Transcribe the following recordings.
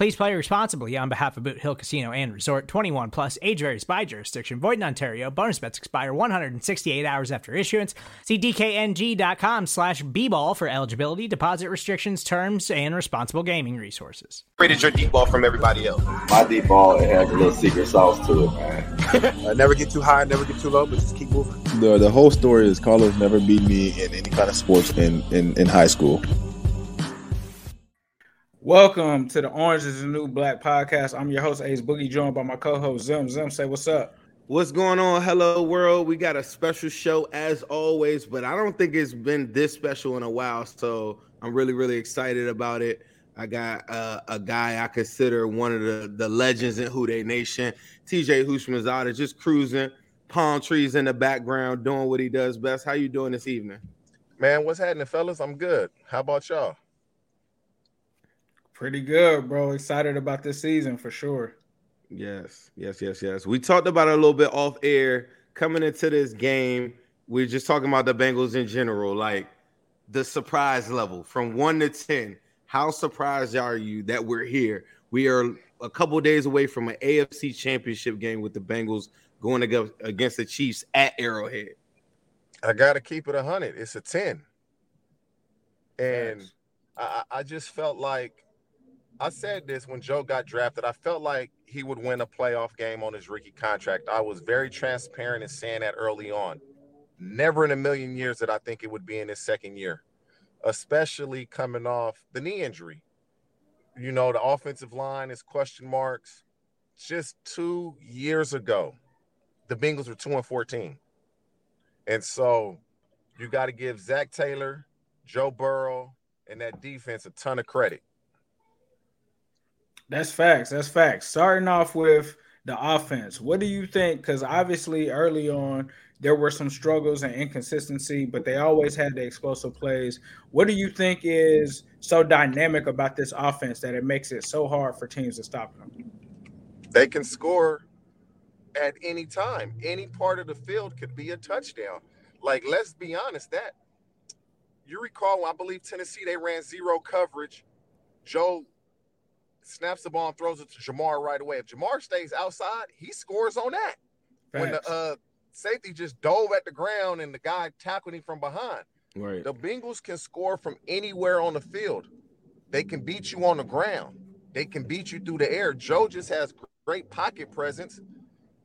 Please play responsibly on behalf of Boot Hill Casino and Resort 21 plus age varies by jurisdiction. Void in Ontario. Bonus bets expire 168 hours after issuance. See DKNG.com slash B-ball for eligibility, deposit restrictions, terms, and responsible gaming resources. Rated your deep ball from everybody else. My deep ball it has a little secret sauce to it, man. uh, never get too high, never get too low, but just keep moving. The the whole story is Carlos never beat me in any kind of sports in, in, in high school. Welcome to the Orange is the New Black podcast. I'm your host, Ace Boogie, joined by my co-host Zim. Zim, say what's up. What's going on? Hello, world. We got a special show as always, but I don't think it's been this special in a while. So I'm really, really excited about it. I got uh, a guy I consider one of the, the legends in Who Dey Nation. TJ Houshmandzadeh just cruising, palm trees in the background, doing what he does best. How you doing this evening? Man, what's happening, fellas? I'm good. How about y'all? Pretty good, bro. Excited about this season for sure. Yes, yes, yes, yes. We talked about it a little bit off air coming into this game. We're just talking about the Bengals in general, like the surprise level from one to 10. How surprised are you that we're here? We are a couple days away from an AFC championship game with the Bengals going against the Chiefs at Arrowhead. I got to keep it 100. It's a 10. And I, I just felt like I said this when Joe got drafted. I felt like he would win a playoff game on his rookie contract. I was very transparent in saying that early on. Never in a million years that I think it would be in his second year, especially coming off the knee injury. You know, the offensive line is question marks. Just two years ago, the Bengals were 2 and 14. And so you got to give Zac Taylor, Joe Burrow, and that defense a ton of credit. That's facts. That's facts. Starting off with the offense, what do you think? Because obviously, early on, there were some struggles and inconsistency, but they always had the explosive plays. What do you think is so dynamic about this offense that it makes it so hard for teams to stop them? They can score at any time. Any part of the field could be a touchdown. Like, let's be honest, that you recall, I believe Tennessee, they ran zero coverage. Joe snaps the ball and throws it to Jamar right away. If Jamar stays outside, he scores on that. Facts. When the uh, safety just dove at the ground and the guy tackled him from behind. Right. The Bengals can score from anywhere on the field. They can beat you on the ground. They can beat you through the air. Joe just has great pocket presence.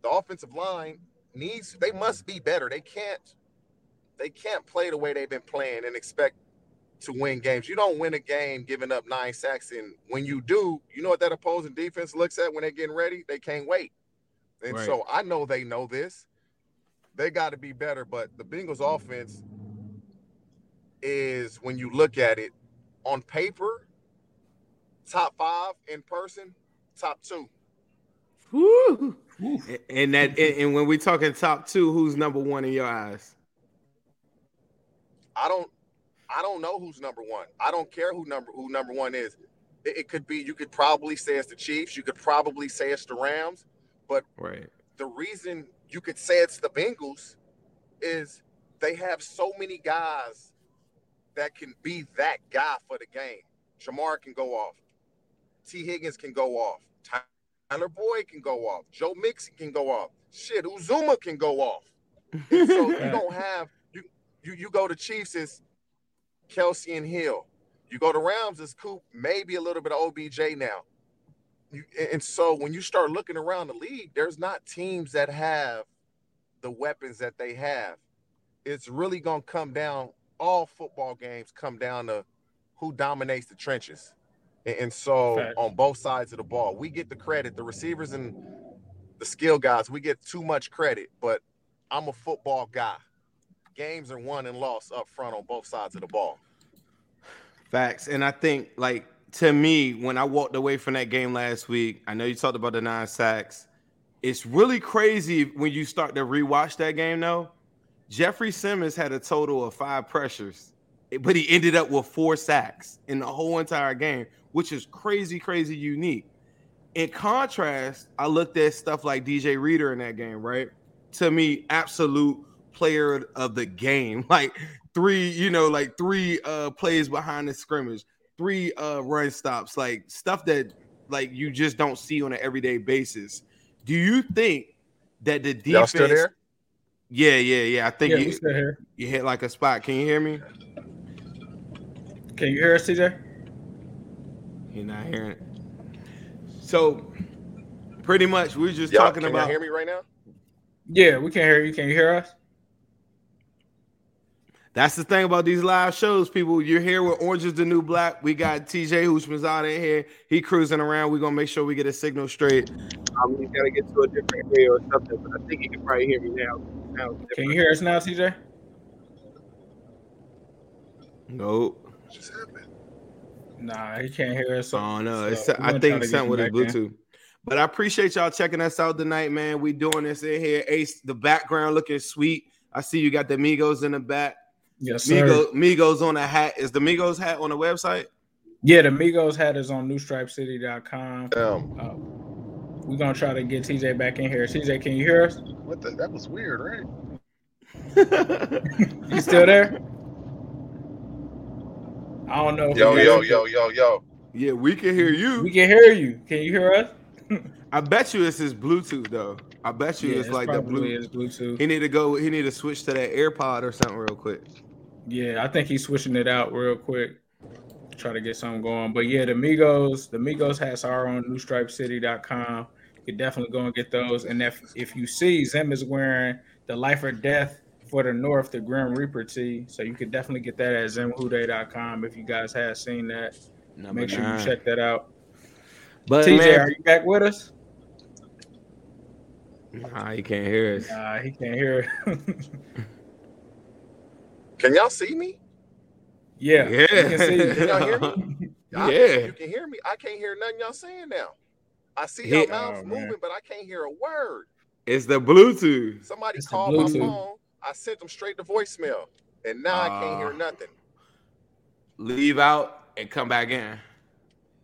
The offensive line needs they must be better. They can't they can't play the way they've been playing and expect to win games. You don't win a game giving up nine sacks, and when you do, you know what that opposing defense looks at when they're getting ready? They can't wait. And right. so I know they know this. They got to be better, but the Bengals offense is when you look at it on paper, top five in person, top two. Woo. And that and when we talking top two, who's number one in your eyes? I don't I don't know who's number one. I don't care who number who number one is. It, it could be. You could probably say it's the Chiefs. You could probably say it's the Rams. But Right. the reason you could say it's the Bengals is they have so many guys that can be that guy for the game. Jamar can go off. T. Higgins can go off. Tyler Boyd can go off. Joe Mixon can go off. Shit, Uzomah can go off. And so you don't have you you you go to Chiefs is Kelce and Hill. You go to Rams is Coop, maybe a little bit of OBJ now. You, and so when you start looking around the league, there's not teams that have the weapons that they have. It's really gonna come down. All football games come down to who dominates the trenches. And, and so Facts. on both sides of the ball, we get the credit. The receivers and the skill guys, we get too much credit. But I'm a football guy. Games are won and lost up front on both sides of the ball. Facts. And I think, like, to me, when I walked away from that game last week, I know you talked about the nine sacks. It's really crazy when you start to rewatch that game, though. Jeffrey Simmons had a total of five pressures, but he ended up with four sacks in the whole entire game, which is crazy, crazy unique. In contrast, I looked at stuff like DJ Reader in that game, right? To me, absolute player of the game. Like three, you know, like three uh plays behind the scrimmage, three uh run stops, like stuff that like you just don't see on an everyday basis. Do you think that the defense Y'all still there? Yeah, yeah, yeah. I think Yeah, you, still here. you hit like a spot. Can you hear me? Can you hear us, TJ? You're not hearing it. So pretty much we're just Y'all, talking can y'all about hear me right now? Yeah, we can hear you. Can you hear us? That's the thing about these live shows, people. You're here with Orange is the New Black. We got TJ Hoochman's out in here. He cruising around. We're gonna make sure we get a signal straight. Um, he's gotta get to a different area or something, but I think he can probably hear me now. Sounds Can you hear us now, TJ? Nope. What just happened? Nah, he can't hear us. Oh no, so it's I think to something with his back in. Bluetooth. But I appreciate y'all checking us out tonight, man. We doing this in here. Ace, the background looking sweet. I see you got the Migos in the back. Yes, sir. Migos, Migos on the hat. Is the Migos hat on the website? Yeah, the Migos hat is on newstripecity.com. Um, Uh, we're gonna try to get TJ back in here. TJ, can you hear us? what the? That was weird, right? You still there? I don't know. if Yo, yo, yo, yo, yo. yeah, we can hear you. We can hear you. Can you hear us? I bet you it's his Bluetooth though. I bet you Yeah, it's like the probably blue. Bluetooth. He need to go. He need to switch to that AirPod or something real quick. Yeah, I think he's switching it out real quick. Try to get something going. But yeah, the Migos, the Migos hats are on newstripecity.com. You can definitely go and get those. And if if you see Zim is wearing the life or death for the North, the Grim Reaper tee. So you could definitely get that at zimhude.com if you guys have seen that. Number Make sure nine. you check that out. But TJ, man, are you back with us? Nah, he can't hear us. Nah, he can't hear. Can y'all see me? yeah, Yeah. can see. Can y'all hear me? Y'all- Yeah. You can hear me. I can't hear nothing y'all saying now. I see He- y'all mouths Oh, man. moving, but I can't hear a word. It's the Bluetooth. Somebody It's the called my phone. I sent them straight to voicemail, and now I can't hear Ah. nothing. Leave out and come back in.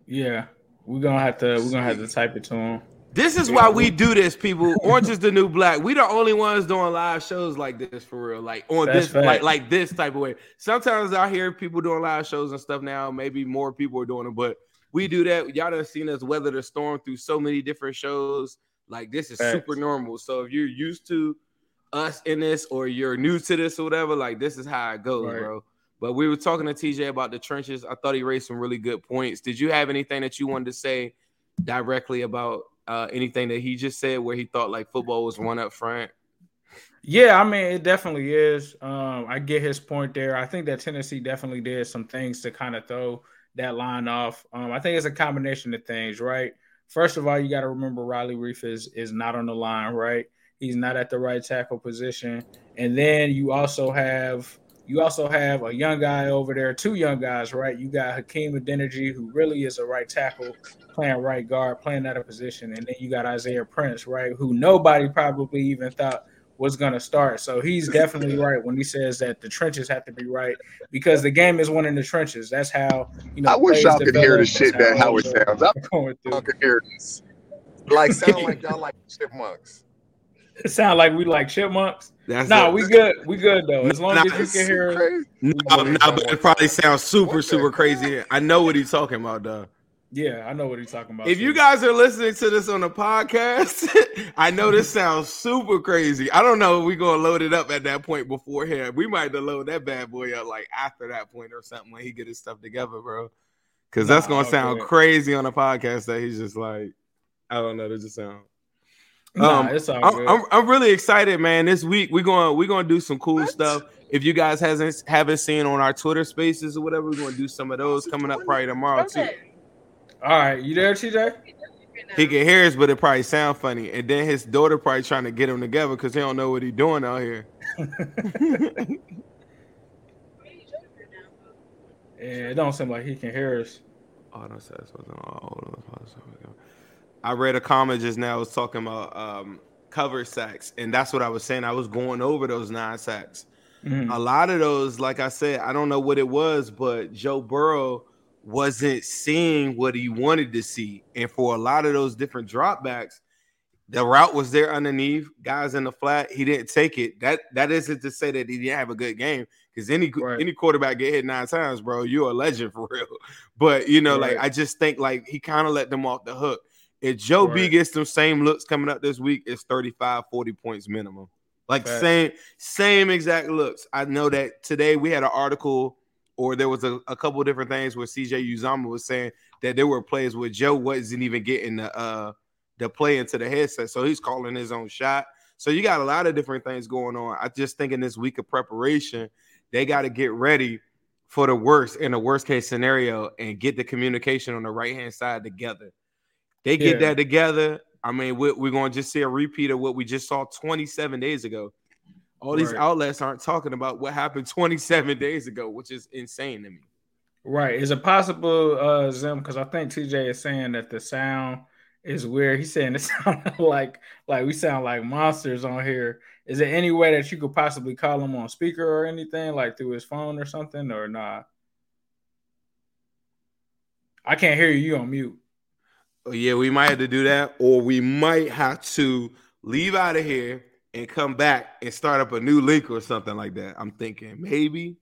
Yeah, we're gonna have to. We're gonna have to type it to him. This is why we do this, people. Orange is the new black. We the only ones doing live shows like this for real, like on That's this, like fact. like this type of way. Sometimes I hear people doing live shows and stuff now. Maybe more people are doing it, but we do that. Y'all done seen us weather the storm through so many different shows. Like this is Facts. super normal. So if you're used to us in this, or you're new to this, or whatever, like this is how it goes, Right. bro. But we were talking to TJ about the trenches. I thought he raised some really good points. Did you have anything that you wanted to say directly about uh, anything that he just said, where he thought like football was one up front? Yeah, I mean, it definitely is. Um, I get his point there. I think that Tennessee definitely did some things to kind of throw that line off. Um, I think it's a combination of things, right? First of all, you got to remember Riley Reiff is is not on the line, right? He's not at the right tackle position, and then you also have you also have a young guy over there, two young guys, right? You got Hakeem Adeniji, who really is a right tackle, playing right guard, playing out of position, and then you got Isaiah Prince, right, who nobody probably even thought was going to start. So he's definitely right when he says that the trenches have to be right because the game is won in the trenches. That's how you know. I wish y'all could hear the shit that how it sounds. I could hear this. Like sound like y'all like chipmunks. It sound like we like chipmunks. That's nah, it. we good. We good though. As long nah, as you can hear. No, no, but it probably sounds super, super crazy. I know what he's talking about, though. Yeah, I know what he's talking about. If too. you guys are listening to this on the podcast, I know this sounds super crazy. I don't know if we're gonna load it up at that point beforehand. We might have load that bad boy up like after that point or something when he get his stuff together, bro. Because nah, that's gonna sound crazy on a podcast that he's just like, I don't know, that just sound. Nah, um, it's all I'm, I'm, I'm, really excited, man. This week we're going we're gonna do some cool what? stuff. If you guys hasn't haven't seen on our Twitter Spaces or whatever, we're gonna do some of those coming up probably tomorrow too. All right, you there, TJ? He can hear us, but it probably sound funny. And then his daughter probably trying to get him together because he don't know what he doing out here. yeah, it don't seem like he can hear us. Oh, don't say I read a comment just now. I was talking about um, cover sacks, and that's what I was saying. I was going over those nine sacks. Mm-hmm. A lot of those, like I said, I don't know what it was, but Joe Burrow wasn't seeing what he wanted to see. And for a lot of those different dropbacks, the route was there underneath, guys in the flat. He didn't take it. That that isn't to say that he didn't have a good game, because any right. any quarterback get hit nine times, bro, you're a legend for real. But you know, right. like I just think like he kind of let them off the hook. If Joe. B gets them same looks coming up this week, it's 35, 40 points minimum. Like same, same exact looks. I know that today we had an article or there was a, a couple different things where CJ Uzomah was saying that there were plays where Joe wasn't even getting the uh the play into the headset, so he's calling his own shot. So you got a lot of different things going on. I just think in this week of preparation, they got to get ready for the worst in the worst case scenario and get the communication on the right hand side together. They get yeah. that together. I mean, we're, we're going to just see a repeat of what we just saw 27 days ago. All these right. outlets aren't talking about what happened 27 days ago, which is insane to me. Right. Is it possible, uh, Zim? Because I think TJ is saying that the sound is weird. He's saying it sounds like like we sound like monsters on here. Is there any way that you could possibly call him on speaker or anything, like through his phone or something, or not? I can't hear you. You on mute. Oh, yeah, we might have to do that, or we might have to leave out of here and come back and start up a new link or something like that. I'm thinking maybe.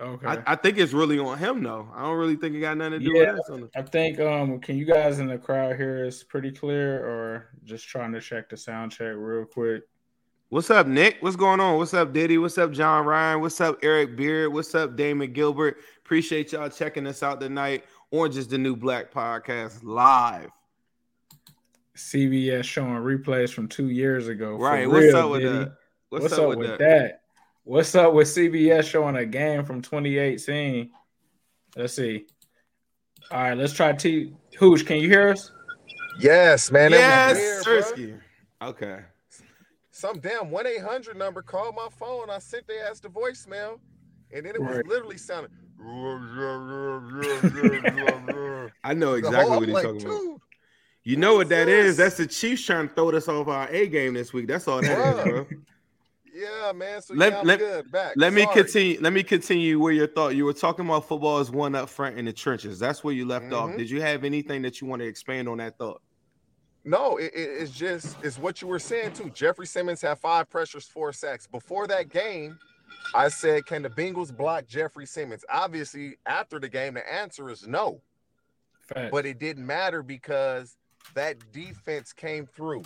Okay. I, I think it's really on him though. I don't really think it got nothing to do yeah, with us. I think um can you guys in the crowd hear us pretty clear or just trying to check the sound check real quick? What's up, Nick? What's going on? What's up, Diddy? What's up, John Ryan? What's up, Eric Beard? What's up, Damon Gilbert? Appreciate y'all checking us out tonight. Orange is the New Black podcast live. CBS showing replays from two years ago. Right. What's real, up with that? What's, What's, up, with, with that? that? What's up with CBS showing a game from 2018? Let's see. All right, let's try T. Hoosh, can you hear us? Yes, man. Yes, weird, Okay. Some damn 1 800 number called my phone. I sent they asked the voicemail, and then it was right. literally sounding. I know exactly what he's like, talking about. You know what that is? That's the Chiefs trying to throw us off our A game this week. That's all that is, bro. Yeah, man. So let, yeah, let, good. Back. Let Sorry. me continue. Let me continue where your thought. You were talking about football as one up front in the trenches. That's where you left mm-hmm. off. Did you have anything that you want to expand on that thought? No, it, it's just it's what you were saying too. Jeffrey Simmons had five pressures, four sacks. Before that game, I said, can the Bengals block Jeffrey Simmons? Obviously, after the game, the answer is no. Fact. But it didn't matter because that defense came through.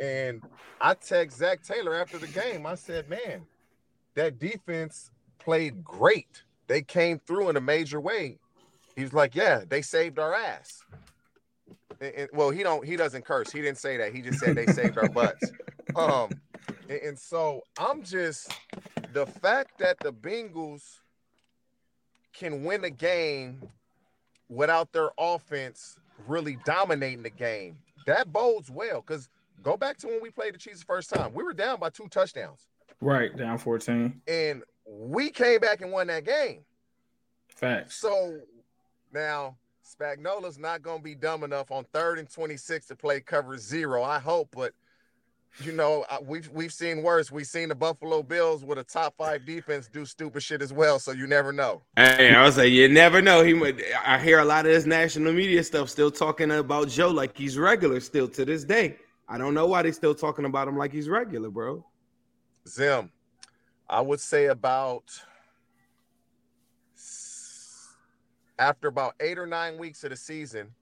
And I text Zac Taylor after the game. I said, man, that defense played great. They came through in a major way. He's like, yeah, they saved our ass. And, and, well, he don't he doesn't curse. He didn't say that. He just said they saved our butts. Um, and, and so I'm just the fact that the Bengals can win a game without their offense really dominating the game. That bodes well because go back to when we played the Chiefs the first time. We were down by two touchdowns. Right, down 14. And we came back and won that game. Facts. So now Spagnuolo's not going to be dumb enough on third and 26 to play cover zero. I hope, but you know, we've we've seen worse. We've seen the Buffalo Bills with a top five defense do stupid shit as well. So you never know. Hey, I was like, you never know. He, I hear a lot of this national media stuff still talking about Joe like he's regular still to this day. I don't know why they still talking about him like he's regular, bro. Zim, I would say about after about eight or nine weeks of the season,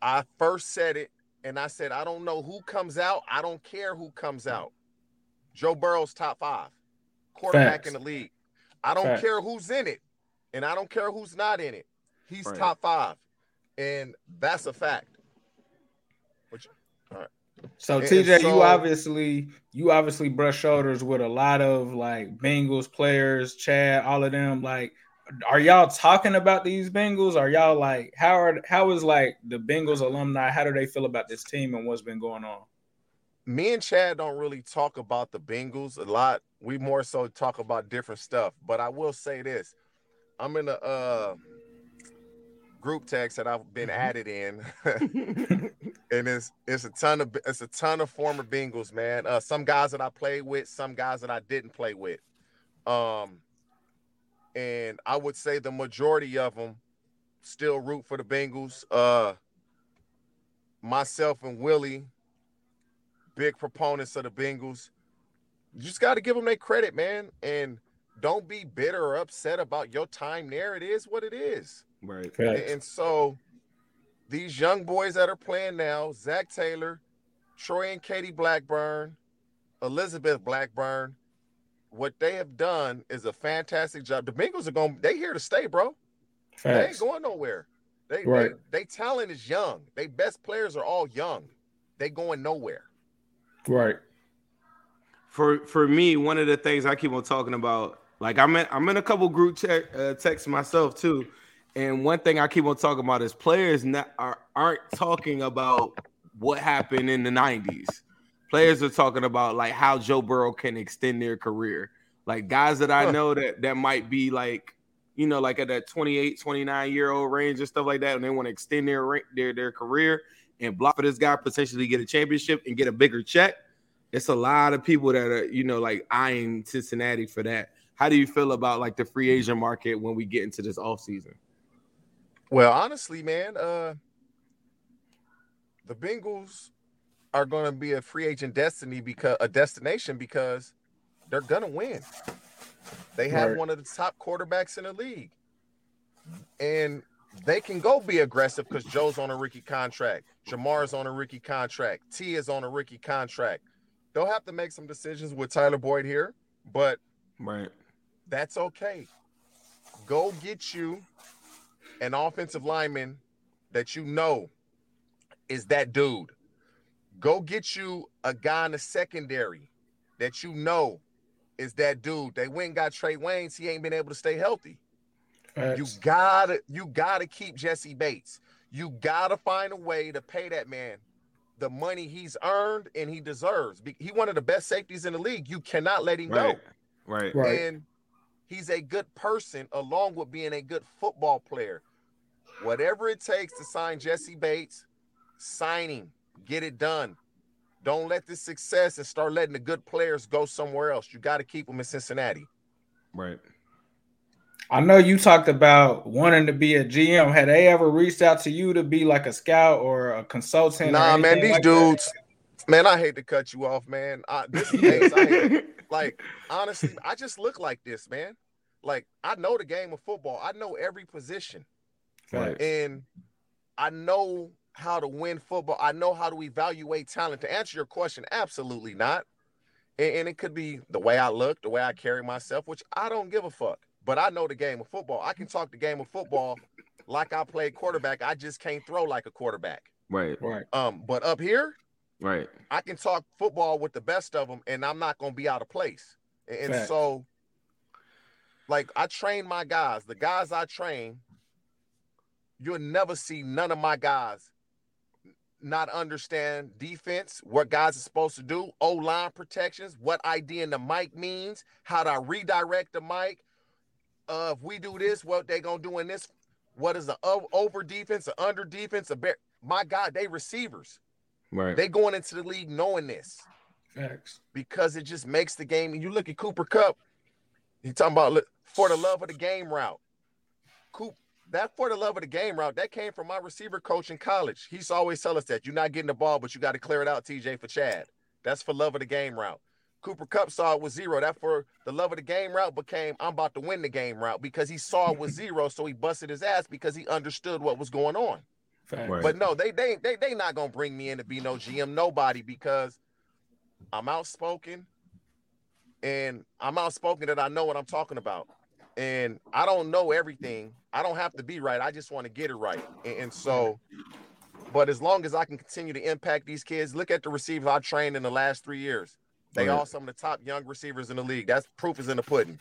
I first said it and I said, I don't know who comes out. I don't care who comes mm. out. Joe Burrow's top five quarterback Facts. in the league. I don't Facts. care who's in it, and I don't care who's not in it. He's right. top five, and that's a fact. Which, all right. So and, TJ, so, you obviously you obviously brush shoulders with a lot of like Bengals players, Chad, all of them. Like are y'all talking about these Bengals? Are y'all like how are how is like the Bengals alumni? How do they feel about this team and what's been going on? Me and Chad don't really talk about the Bengals a lot. We more so talk about different stuff. But I will say this: I'm in a uh, group text that I've been mm-hmm. added in, and it's it's a ton of it's a ton of former Bengals, man. Uh, some guys that I played with, some guys that I didn't play with. Um, and I would say the majority of them still root for the Bengals. Uh, myself and Willie, big proponents of the Bengals. You just got to give them their credit, man, and don't be bitter or upset about your time there. It is what it is. Right. And, and so these young boys that are playing now, Zac Taylor, Troy and Katie Blackburn, Elizabeth Blackburn, what they have done is a fantastic job. The Bengals are going. They here to stay, bro. Facts. They ain't going nowhere. They, right. they they talent is young. They best players are all young. They going nowhere. Right. For for me, one of the things I keep on talking about, like I'm in I'm in a couple group te- uh, texts myself too, and one thing I keep on talking about is players not, are aren't talking about what happened in the '90s players are talking about like how Joe Burrow can extend their career. Like guys that I know that that might be like, you know, like at that 28, 29 year old range and stuff like that, and they want to extend their their their career and block for this guy potentially get a championship and get a bigger check. It's a lot of people that are, you know, like eyeing Cincinnati for that. How do you feel about like the free agent market when we get into this off season? Well, honestly, man, uh the Bengals are going to be a free agent destiny because a destination because they're going to win. They have right. one of the top quarterbacks in the league. And they can go be aggressive because Joe's on a rookie contract. Jamar's on a rookie contract. T is on a rookie contract. They'll have to make some decisions with Tyler Boyd here, but right. That's okay. Go get you an offensive lineman that you know is that dude. Go get you a guy in the secondary that you know is that dude. They went and got Trae Waynes. He ain't been able to stay healthy. You gotta, you gotta keep Jessie Bates. You gotta find a way to pay that man the money he's earned and he deserves. He one of the best safeties in the league. You cannot let him right. go. Right. Right. And he's a good person along with being a good football player. Whatever it takes to sign Jessie Bates, sign him. Get it done. Don't let this success and start letting the good players go somewhere else. You got to keep them in Cincinnati. Right. I know you talked about wanting to be a GM. Had they ever reached out to you to be like a scout or a consultant? Nah, man, these like dudes, that? man, I hate to cut you off, man. I, this case, I hate, like honestly, I just look like this, man. Like I know the game of football. I know every position, right. and I know how to win football. I know how to evaluate talent. To answer your question, absolutely not. And, and, it could be the way I look, the way I carry myself, which I don't give a fuck. But I know the game of football. I can talk the game of football like I played quarterback. I just can't throw like a quarterback. Right. Right. Um, but up here, right, I can talk football with the best of them, and I'm not gonna be out of place. And, and so, like, I train my guys. The guys I train, you'll never see none of my guys not understand defense, what guys are supposed to do, O line protections, what ID in the mic means, how to redirect the mic. Uh, if we do this, what they gonna do in this? What is the over defense, the under defense? A bear? My God, they receivers. Right. They going into the league knowing this Facts. because it just makes the game. And You look at Cooper Kupp. He talking about look, for the love of the game route. Coop, that for the love of the game route that came from my receiver coach in college. He's always tell us that you're not getting the ball, but you got to clear it out, TJ for Chad. That's for love of the game route. Cooper Kupp saw it was zero. That for the love of the game route became I'm about to win the game route because he saw it was zero, so he busted his ass because he understood what was going on. Right. But no, they they they they not gonna bring me in to be no GM, nobody, because I'm outspoken, and I'm outspoken that I know what I'm talking about, and I don't know everything. I don't have to be right. I just want to get it right, and, and so. But as long as I can continue to impact these kids, look at the receivers I trained in the last three years. They Right. all some of the top young receivers in the league. That's proof is in the pudding.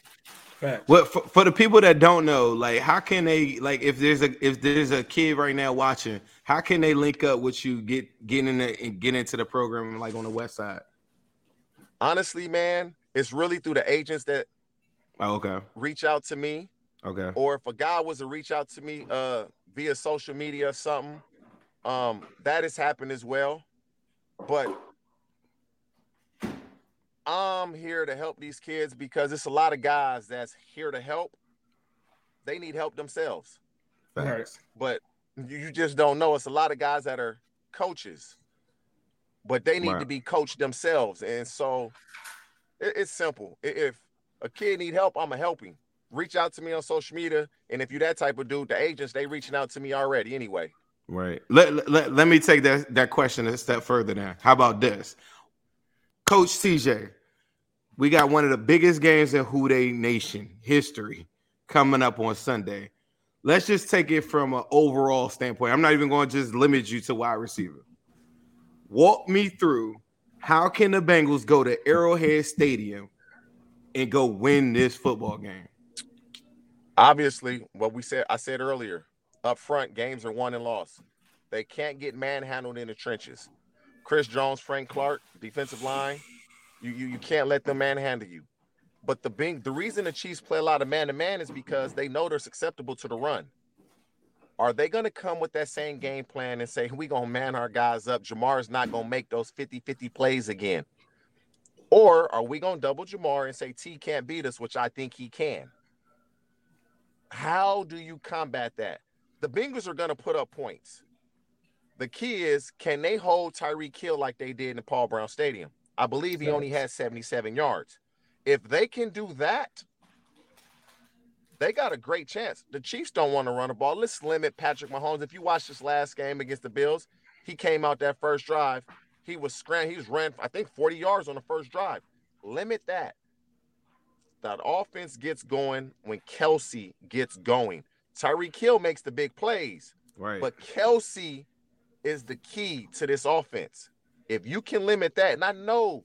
Facts. What for, for the people that don't know, like how can they like if there's a if there's a kid right now watching, how can they link up with you, get get in the and get into the program like on the west side? Honestly, man, it's really through the agents that Oh, okay. reach out to me. Okay. or if a guy was to reach out to me uh via social media or something um that has happened as well. But i'm here to help these kids because it's a lot of guys that's here to help. They need help themselves. Right. but you, you just don't know. It's a lot of guys that are coaches but they need to be coached themselves. And so it- it's simple. If a kid need help i'm a helping reach out to me on social media and if you're that type of dude the agents they reaching out to me already anyway Right. Let, let, let me take that, that question a step further now. How about this? Coach CJ, we got one of the biggest games in Who Dey Nation history coming up on Sunday. Let's just take it from an overall standpoint. I'm not even going to just limit you to wide receiver. Walk me through how can the Bengals go to Arrowhead Stadium and go win this football game? Obviously what we said i said earlier up front games are won and lost. They can't get manhandled in the trenches. Chris jones frank clark defensive line you you, you can't let them manhandle you. But the Bing, the reason the chiefs play a lot of man-to-man is because they know they're susceptible to the run. Are they going to come with that same game plan and say we going to man our guys up. Jamar's not going to make those 50-50 plays again. Or are we going to double jamar and say t can't beat us which i think he can how do you combat that? The Bengals are going to put up points. The key is, can they hold Tyreek Hill like they did in the Paul Brown Stadium? I believe he only had 77 yards. If they can do that, they got a great chance. The Chiefs don't want to run the ball. Let's limit Patrick Mahomes. If you watch this last game against the Bills, he came out that first drive. He was scram. He was ran, I think, 40 yards on the first drive. Limit that that offense gets going when Kelce gets going. Tyreek Hill makes the big plays, Right. but Kelce is the key to this offense. If you can limit that, and I know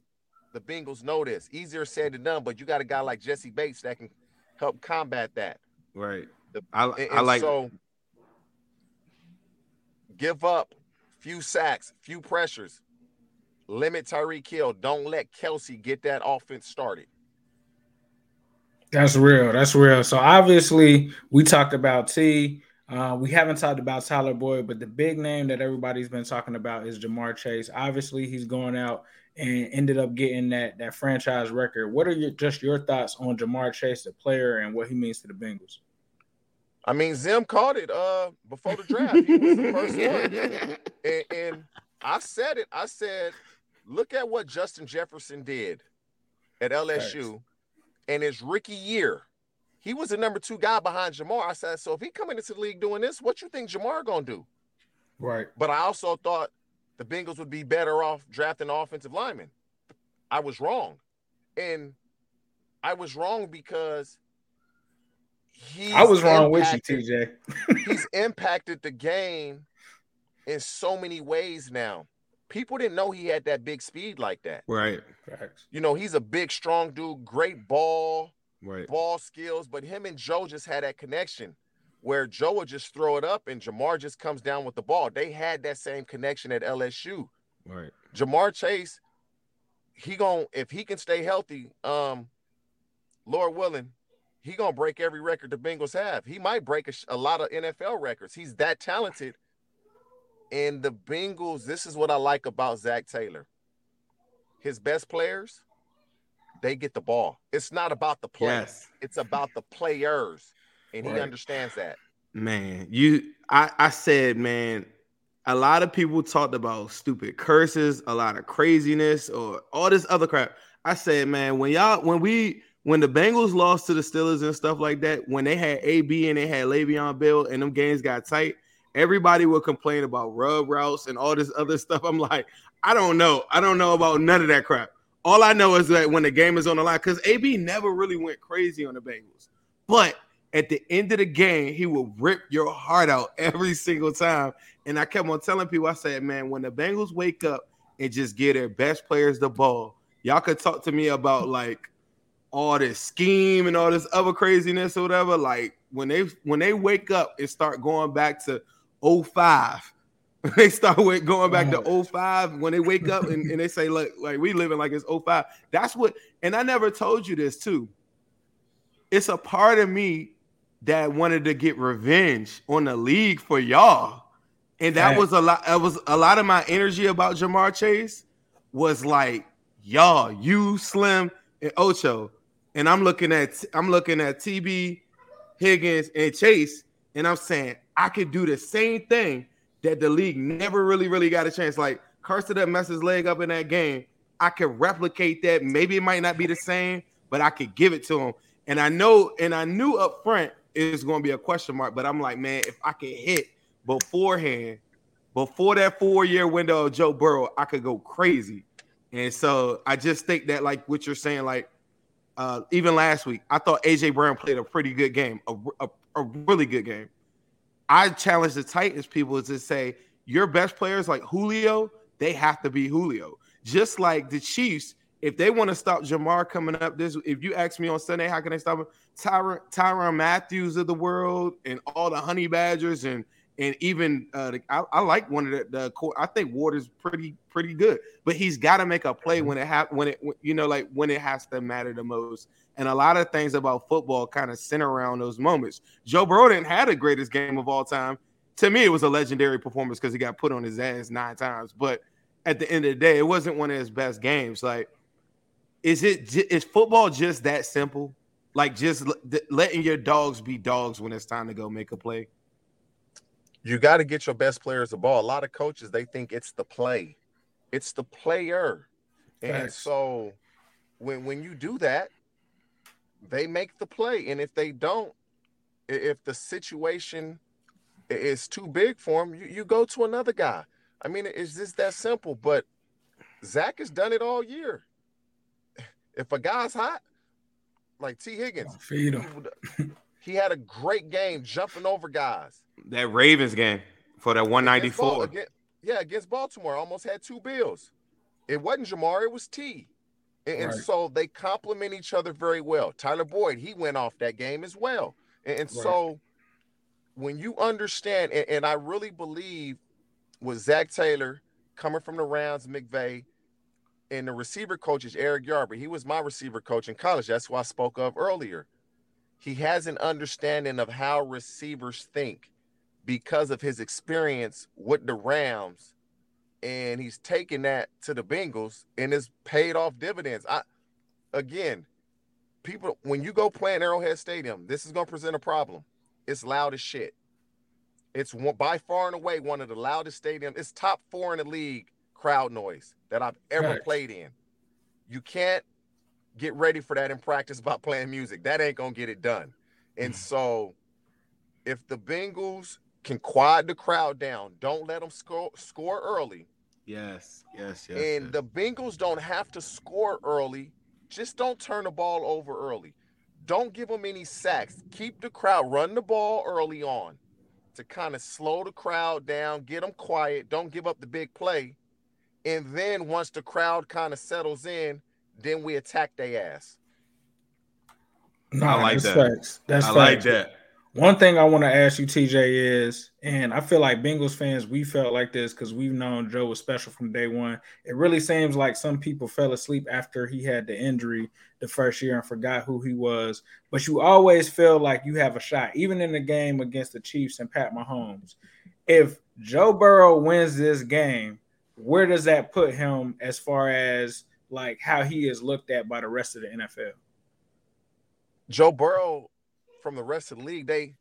the Bengals know this, easier said than done, but you got a guy like Jessie Bates that can help combat that. right. The- I, And, I like so give up few sacks, few pressures, limit Tyreek Hill. Don't let Kelsey get that offense started. That's real. That's real. So obviously, we talked about T. Uh, we haven't talked about Tyler Boyd, but the big name that everybody's been talking about is Jamar Chase. Obviously, he's going out and ended up getting that that franchise record. What are your just your thoughts on Jamar Chase, the player, and what he means to the Bengals? I mean, Zim called it uh before the draft. He was the first one. And, and I said it. I said, look at what Justin Jefferson did at LSU in his rookie year. He was the number two guy behind Jamar. I said, so if he coming into the league doing this, what you think Jamar gonna do? Right. But I also thought the Bengals would be better off drafting offensive lineman. I was wrong. And I was wrong because he I was wrong with you, TJ. he's impacted the game in so many ways now. People didn't know he had that big speed like that. right. Facts. You know, he's a big, strong dude, great ball, Right. ball skills, but him and Joe just had that connection where Joe would just throw it up and Jamar just comes down with the ball. They had that same connection at LSU. Right. Jamar Chase, he gon' if he can stay healthy, um, Lord willing, he gonna break every record the Bengals have. He might break a, a lot of NFL records. He's that talented. And the Bengals, this is what I like about Zac Taylor. His best players, they get the ball. It's not about the play. Yes. It's about the players. And he Right. understands that. Man, you I, I said, man, a lot of people talked about stupid curses, a lot of craziness, or all this other crap. I said, man, when y'all when we when the Bengals lost to the Steelers and stuff like that, when they had AB and they had Le'Veon Bell and them games got tight, everybody will complain about rub routes and all this other stuff. I'm like, I don't know. I don't know about none of that crap. All I know is that when the game is on the line, because AB never really went crazy on the Bengals. But at the end of the game, he will rip your heart out every single time. And I kept on telling people, I said, man, when the Bengals wake up and just give their best players the ball, y'all could talk to me about like all this scheme and all this other craziness or whatever. Like when they when they wake up and start going back to 05, they start with going back to 05 when they wake up and, and they say, look, like we living like it's 05. That's what, and I never told you this too. It's a part of me that wanted to get revenge on the league for y'all. And that was a lot. That was a lot of my energy about Jamar Chase was like, y'all, you Slim and Ocho. And I'm looking at I'm looking at TB, Higgins, and Chase, and I'm saying I could do the same thing that the league never really, really got a chance. Like Carson that messed his leg up in that game. I could replicate that. Maybe it might not be the same, but I could give it to him. And I know, and I knew up front it was going to be a question mark, but I'm like, man, if I could hit beforehand, before that four year window of Joe Burrow, I could go crazy. And so I just think that, like what you're saying, like uh, even last week, I thought AJ Brown played a pretty good game, a, a, a really good game. I challenge the Titans people to say your best players like Julio, they have to be Julio. Just like the Chiefs, if they want to stop Jamar coming up this, if you ask me on Sunday, how can they stop him? Tyron, Tyrann Mathieu of the world and all the Honey Badgers and and even uh, the, I, I like one of the, the core. I think Ward is pretty pretty good, but he's got to make a play when it ha- when it you know like when it has to matter the most. And a lot of things about football kind of center around those moments. Joe Burrow didn't have the greatest game of all time. To me, it was a legendary performance because he got put on his ass nine times. But at the end of the day, it wasn't one of his best games. Like, is it is football just that simple? Like just letting your dogs be dogs when it's time to go make a play. You got to get your best players the ball. A lot of coaches they think it's the play, it's the player, and so when when you do that, they make the play, and if they don't, if the situation is too big for them, you, you go to another guy. I mean, it's just that simple. But Zac has done it all year. If a guy's hot, like T. Higgins, Feed he, him. would- he had a great game jumping over guys. That Ravens game for that Against Bal- 194. again- yeah, against Baltimore, almost had two bills. It wasn't Jamar, it was T. And, and Right. so they complement each other very well. Tyler Boyd, he went off that game as well. And, and so when you understand, and, and I really believe with Zac Taylor coming from the Rams, McVay, and the receiver coach is Eric Yarber. He was my receiver coach in college. That's who I spoke of earlier. He has an understanding of how receivers think because of his experience with the Rams, and he's taken that to the Bengals and it's paid off dividends. I again, people when you go play in Arrowhead Stadium, this is gonna present a problem. It's loud as shit. It's one, by far and away one of the loudest stadiums. It's top four in the league crowd noise that I've ever played in. You can't get ready for that in practice by playing music. That ain't gonna get it done. And mm. so, if the Bengals can quiet the crowd down, don't let them score score early, Yes, yes, yes. and yes. the Bengals don't have to score early. Just don't turn the ball over early. Don't give them any sacks. Keep the crowd, run the ball early on to kind of slow the crowd down, get them quiet. Don't give up the big play. And then once the crowd kind of settles in, then we attack their ass. Nah, like that. Facts. That's I facts. like that. One thing I want to ask you, TJ, is, and I feel like Bengals fans, we felt like this because we've known Joe was special from day one. It really seems like some people fell asleep after he had the injury the first year and forgot who he was. But you always feel like you have a shot, even in the game against the Chiefs and Pat Mahomes. If Joe Burrow wins this game, where does that put him as far as like how he is looked at by the rest of the NFL? Joe Burrow from the rest of the league, they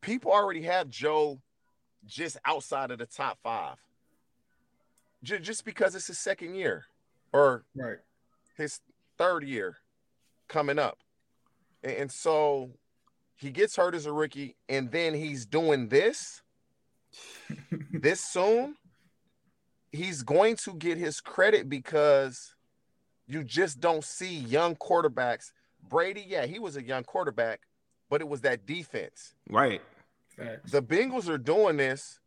people already have Joe just outside of the top five. J- just because it's his second year or right. his third year coming up. And, and so he gets hurt as a rookie, and then he's doing this this soon. He's going to get his credit because you just don't see young quarterbacks. Brady, yeah, he was a young quarterback, but it was that defense. Right. The Bengals are doing this.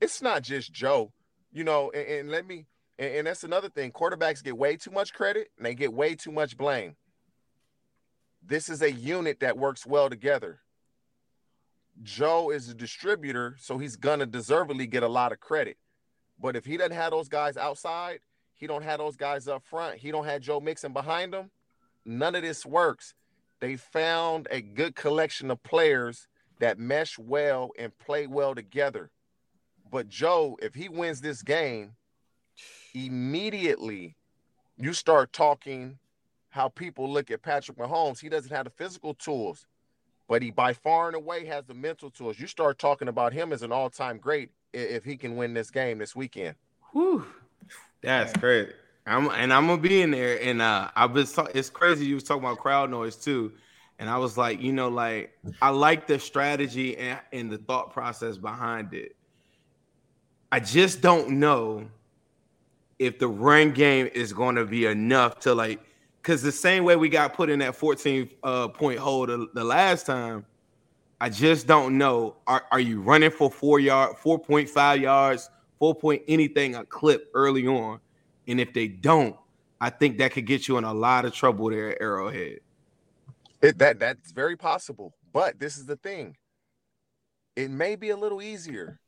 It's not just Joe, you know, and, and let me, and, and that's another thing. Quarterbacks get way too much credit and they get way too much blame. This is a unit that works well together. Joe is a distributor, so he's gonna deservedly get a lot of credit. But if he doesn't have those guys outside, he don't have those guys up front, he don't have Joe Mixon behind him, none of this works. They found a good collection of players that mesh well and play well together. But Joe, if he wins this game, immediately you start talking how people look at Patrick Mahomes. He doesn't have the physical tools, but he by far and away has the mental tools. You start talking about him as an all-time great if he can win this game this weekend. Whew. That's crazy. I'm and I'm gonna be in there, and uh, I've been. It's crazy. You was talking about crowd noise too, and I was like, you know, like I like the strategy and, and the thought process behind it. I just don't know if the run game is going to be enough to like, because the same way we got put in that 14 uh, point hole the, the last time, I just don't know. Are, are you running for four yard, 4.5 yards, four point anything a clip early on? And if they don't, I think that could get you in a lot of trouble there at Arrowhead. It, that that's very possible, but this is the thing. It may be a little easier.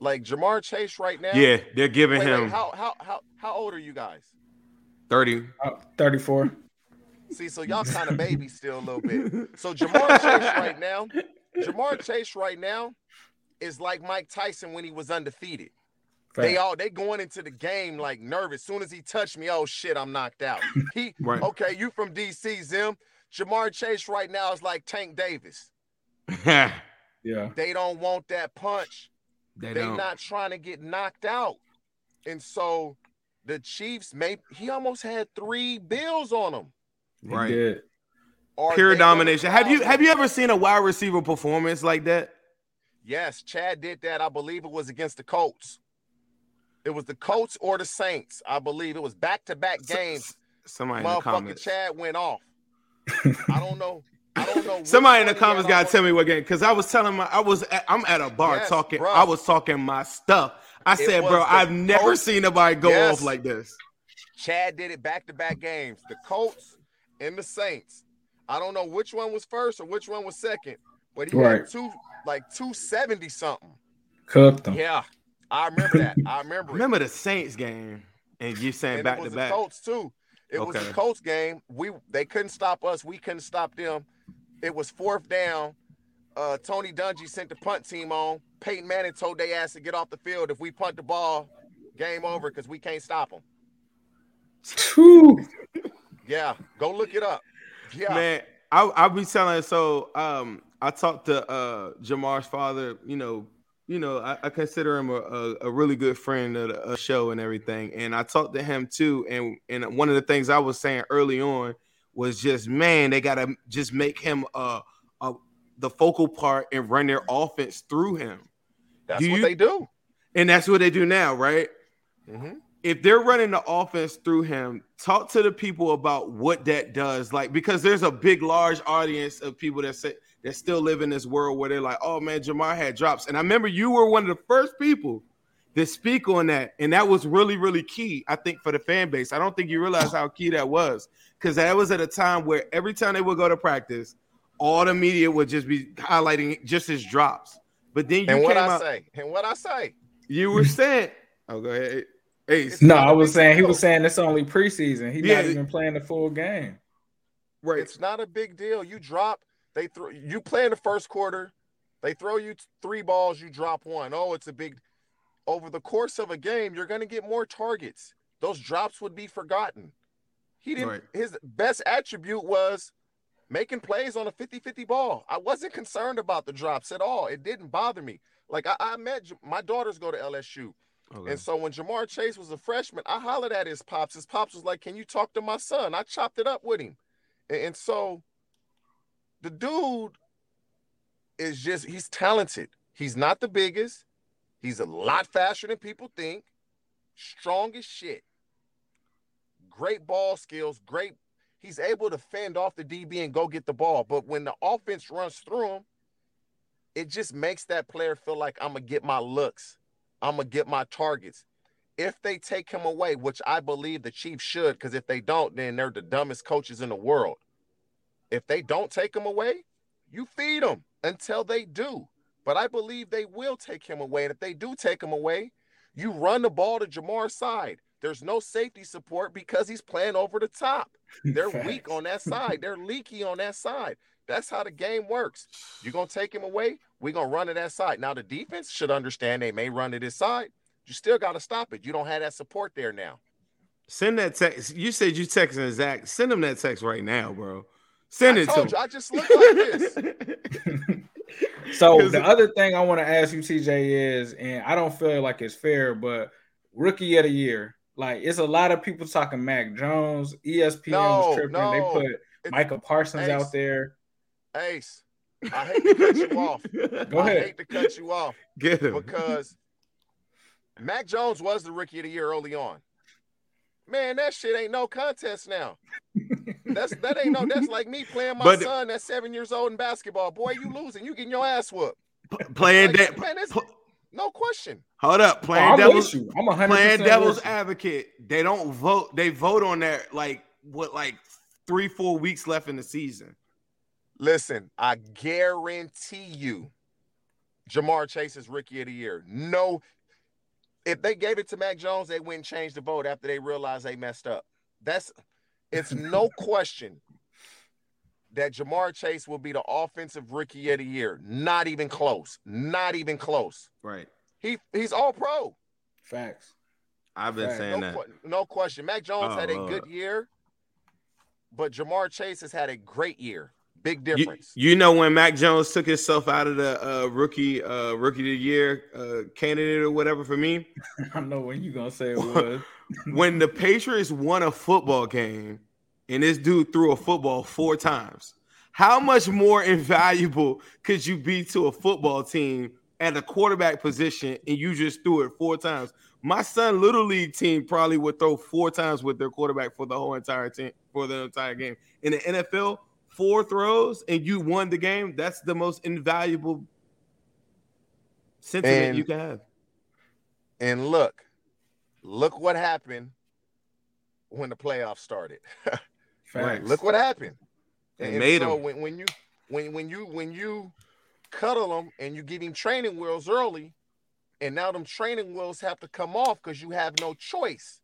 Like Ja'Marr Chase right now. Yeah, they're giving wait, him wait, how how how how old are you guys? 30. Oh, 34. See, so y'all kind of baby still a little bit. So Ja'Marr Chase right now, Ja'Marr Chase right now is like Mike Tyson when he was undefeated. They all they going into the game like nervous. Soon as he touched me, oh shit, I'm knocked out. He Right. okay, you from DC, Zim. Ja'Marr Chase right now is like Tank Davis. Yeah. They don't want that punch. They don't. not trying to get knocked out. And so the Chiefs may he almost had three bills on him. He Right. did. Are Pure domination. Have you have you ever seen a wide receiver performance like that? Yes, Chad did that. I believe it was against the Colts. It was the Colts or the Saints. I believe it was back-to-back games. Somebody in the Motherfucking comments. Chad went off. I don't know. I don't know. Somebody in the comments gotta tell me what game because I was telling my I was at, I'm at a bar Yes, talking bro. I was talking my stuff. I said, bro, I've never Colts. seen nobody go Yes. off like this. Chad did it back to back games. The Colts and the Saints. I don't know which one was first or which one was second, but he Right. had two like 270 something. Cooked them. Yeah. I remember that. I remember it. Remember the Saints game and you saying and back it was to the back. Colts too. It was Okay. the Colts game. We they couldn't stop us. We couldn't stop them. It was fourth down. Uh, Tony Dungy sent the punt team on. Peyton Manning told they ass to get off the field. If we punt the ball, game over because we can't stop them. Whew. Yeah, go look it up. Yeah, Man, I I'll be telling so um I talked to uh Jamar's father, you know, you know, I, I consider him a, a, a really good friend of the show and everything. And I talked to him too. And and one of the things I was saying early on was just, man, they gotta just make him uh, uh the focal part and run their offense through him. that's do what you- they do. And that's what they do now, right? Mhm. if they're running the offense through him, talk to the people about what that does. Like, because there's a big, large audience of people that say that still live in this world where they're like, "Oh man, Ja'Marr had drops." And I remember you were one of the first people that speak on that, and that was really, really key. I think for the fan base. I don't think you realize how key that was because that was at a time where every time they would go to practice, all the media would just be highlighting just his drops. But then you And what came I out, say, and what I say, you were saying, "Oh, go ahead." Hey, No, I was big saying he was saying it's only preseason. He's Yeah. not even playing the full game. right. It's not a big deal. You drop, they throw you play in the first quarter, They throw you three balls, you drop one. Oh, it's a big. Over the course of a game, you're going to get more targets. Those drops would be forgotten. He didn't. Right. His best attribute was making plays on a 50-50 ball. I wasn't concerned about the drops at all. It didn't bother me. Like I, I met my daughters go to LSU. Okay. And so when Ja'Marr Chase was a freshman, I hollered at his pops. His pops was like, Can you talk to my son? I chopped it up with him. And, and so the dude is just, he's talented. He's not the biggest. He's a lot faster than people think. Strong as shit. Great ball skills. Great. He's able to fend off the DB and go get the ball. But when the offense runs through him, it just makes that player feel like I'm to get my looks. I'm to get my targets. If they take him away, which I believe the Chiefs should, because if they don't, then they're the dumbest coaches in the world. If they don't take him away, you feed them until they do. But I believe they will take him away. And if they do take him away, you run the ball to Ja'Marr's side. There's no safety support because he's playing over the top. They're weak on that side. They're leaky on that side. That's how the game works. You're gonna take him away. We're gonna run to that side. Now the defense should understand they may run to this side. You still gotta stop it. You don't have that support there now. Send that text. You said you texting Zac. Send him that text right now, bro. Send I it told to you, I just look like this. so So 'Cause- the other thing I want to ask you, TJ, is, and I don't feel like it's fair, but rookie of the year, like it's a lot of people talking Mac Jones, ESPN No, was tripping. no. They put It's- Micah Parsons Ace. out there. Ace, I hate to cut you off. Go I ahead. hate to cut you off Get him. because Mac Jones was the rookie of the year early on. Man, that shit ain't no contest now. That's that ain't no. That's like me playing my But- son that's seven years old in basketball. Boy, you losing. You getting your ass whooped. playing Like, that. man, it's- pl- No question. hold up. Oh, Playing I'm devil's. I'm 100 playing devil's advocate. They don't vote. They vote on that like what like three four weeks left in the season. Listen, I guarantee you, Ja'Marr Chase is rookie of the year. No, if they gave it to Mac Jones, they wouldn't change the vote after they realized they messed up. That's it's no question that Ja'Marr Chase will be the offensive rookie of the year. Not even close. Not even close. Right. He he's all pro. Facts. I've been Right. saying No, that. no question. Mac Jones Oh, had a Lord. good year, but Ja'Marr Chase has had a great year. Big You, difference. you know when Mac Jones took himself out of the uh, rookie uh, rookie of the year uh, candidate or whatever for me, I know when you gonna say it was. when the Patriots won a football game and this dude threw a football four times, how much more invaluable could you be to a football team at a quarterback position and you just threw it four times? My son little league team probably would throw four times with their quarterback for the whole entire team for the entire game. In the NFL, four throws and you won the game. That's the most invaluable sentiment And- you can have. And look, look what happened when the playoffs started. Facts. look what happened. They And made so him. when, when you when when you when you cuddle them and you give him training wheels early, and now them training wheels have to come off because you have no choice.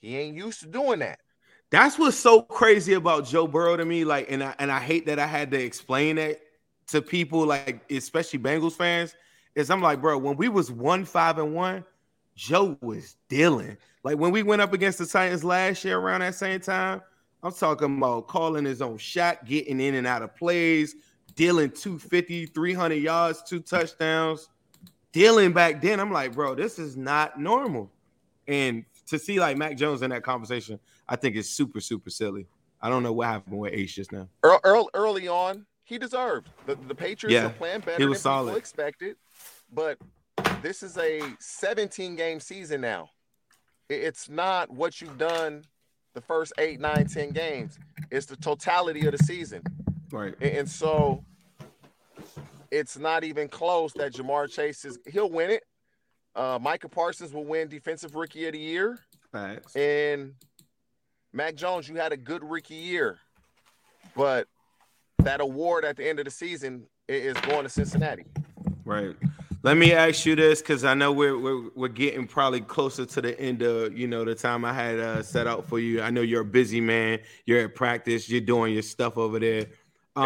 He ain't used to doing that. That's what's so crazy about Joe Burrow to me. Like, and I and I hate that I had to explain that to people, like especially Bengals fans. Is I'm like, bro, when we was one five and one, Joe was dealing. Like when we went up against the Titans last year around that same time, I'm talking about calling his own shot, getting in and out of plays, dealing 250, 300 yards, two touchdowns. Dealing back then, I'm like, bro, this is not normal. And to see like Mac Jones in that conversation, I think is super, super silly. I don't know what happened with Ace just now. Early, early, on, he deserved. The, the Patriots Yeah, were playing better he than was solid. people expected. But this is a 17 game season now. It's not what you've done the first eight, nine, 10 games. It's the totality of the season. Right. And, and so it's not even close that Ja'Marr Chase is, he'll win it. Uh, Micah Parsons will win Defensive Rookie of the Year. Facts. And Mac Jones, you had a good rookie year, but that award at the end of the season is going to Cincinnati. Right. Let me ask you this because I know we're, we're we're getting probably closer to the end of you know the time I had uh, set out for you. I know you're a busy man. You're at practice. You're doing your stuff over there.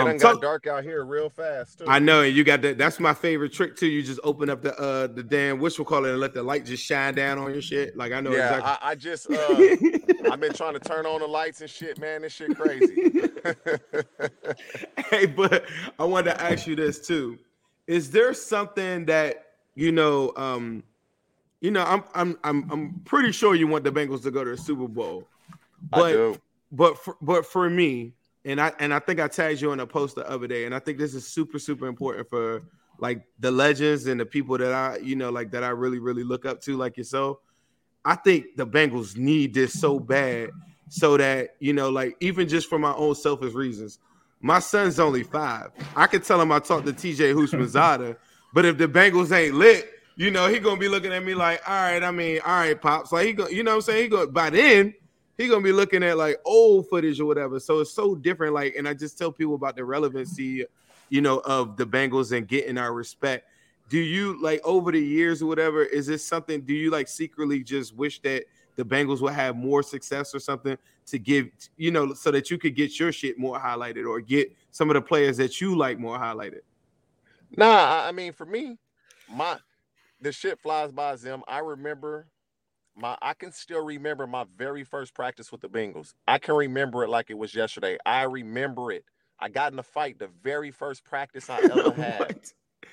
It done Um, got talk- dark out here real fast too. I know, and you got that. That's my favorite trick too. You just open up the uh the damn whistle call it, and let the light just shine down on your shit. Like I know yeah, exactly. I, I just uh, I've been trying to turn on the lights and shit, man. This shit crazy. hey, but I wanted to ask you this too. Is there something that you know? Um, you know, I'm I'm I'm I'm pretty sure you want the Bengals to go to the Super Bowl, I but do. but for, but for me, and I and I think I tagged you in a post the other day, and I think this is super super important for like the legends and the people that I you know like that I really really look up to, like yourself. I think the Bengals need this so bad, so that you know, like even just for my own selfish reasons. My son's only five. I could tell him I talked to TJ Houshmandzadeh, but if the Bengals ain't lit, you know, he gonna be looking at me like, all right, I mean, all right, pops. Like he go, you know what I'm saying? He go by then, he gonna be looking at like old footage or whatever. So it's so different. Like, and I just tell people about the relevancy, you know, of the Bengals and getting our respect. Do you like over the years or whatever? Is this something? Do you like secretly just wish that the Bengals would have more success or something to give, you know, so that you could get your shit more highlighted or get some of the players that you like more highlighted? Nah, I- mean, for me, my the shit flies by them. I remember my I can still remember my very first practice with the Bengals. I can remember it like it was yesterday. I remember it. I got in a fight the very first practice I ever had.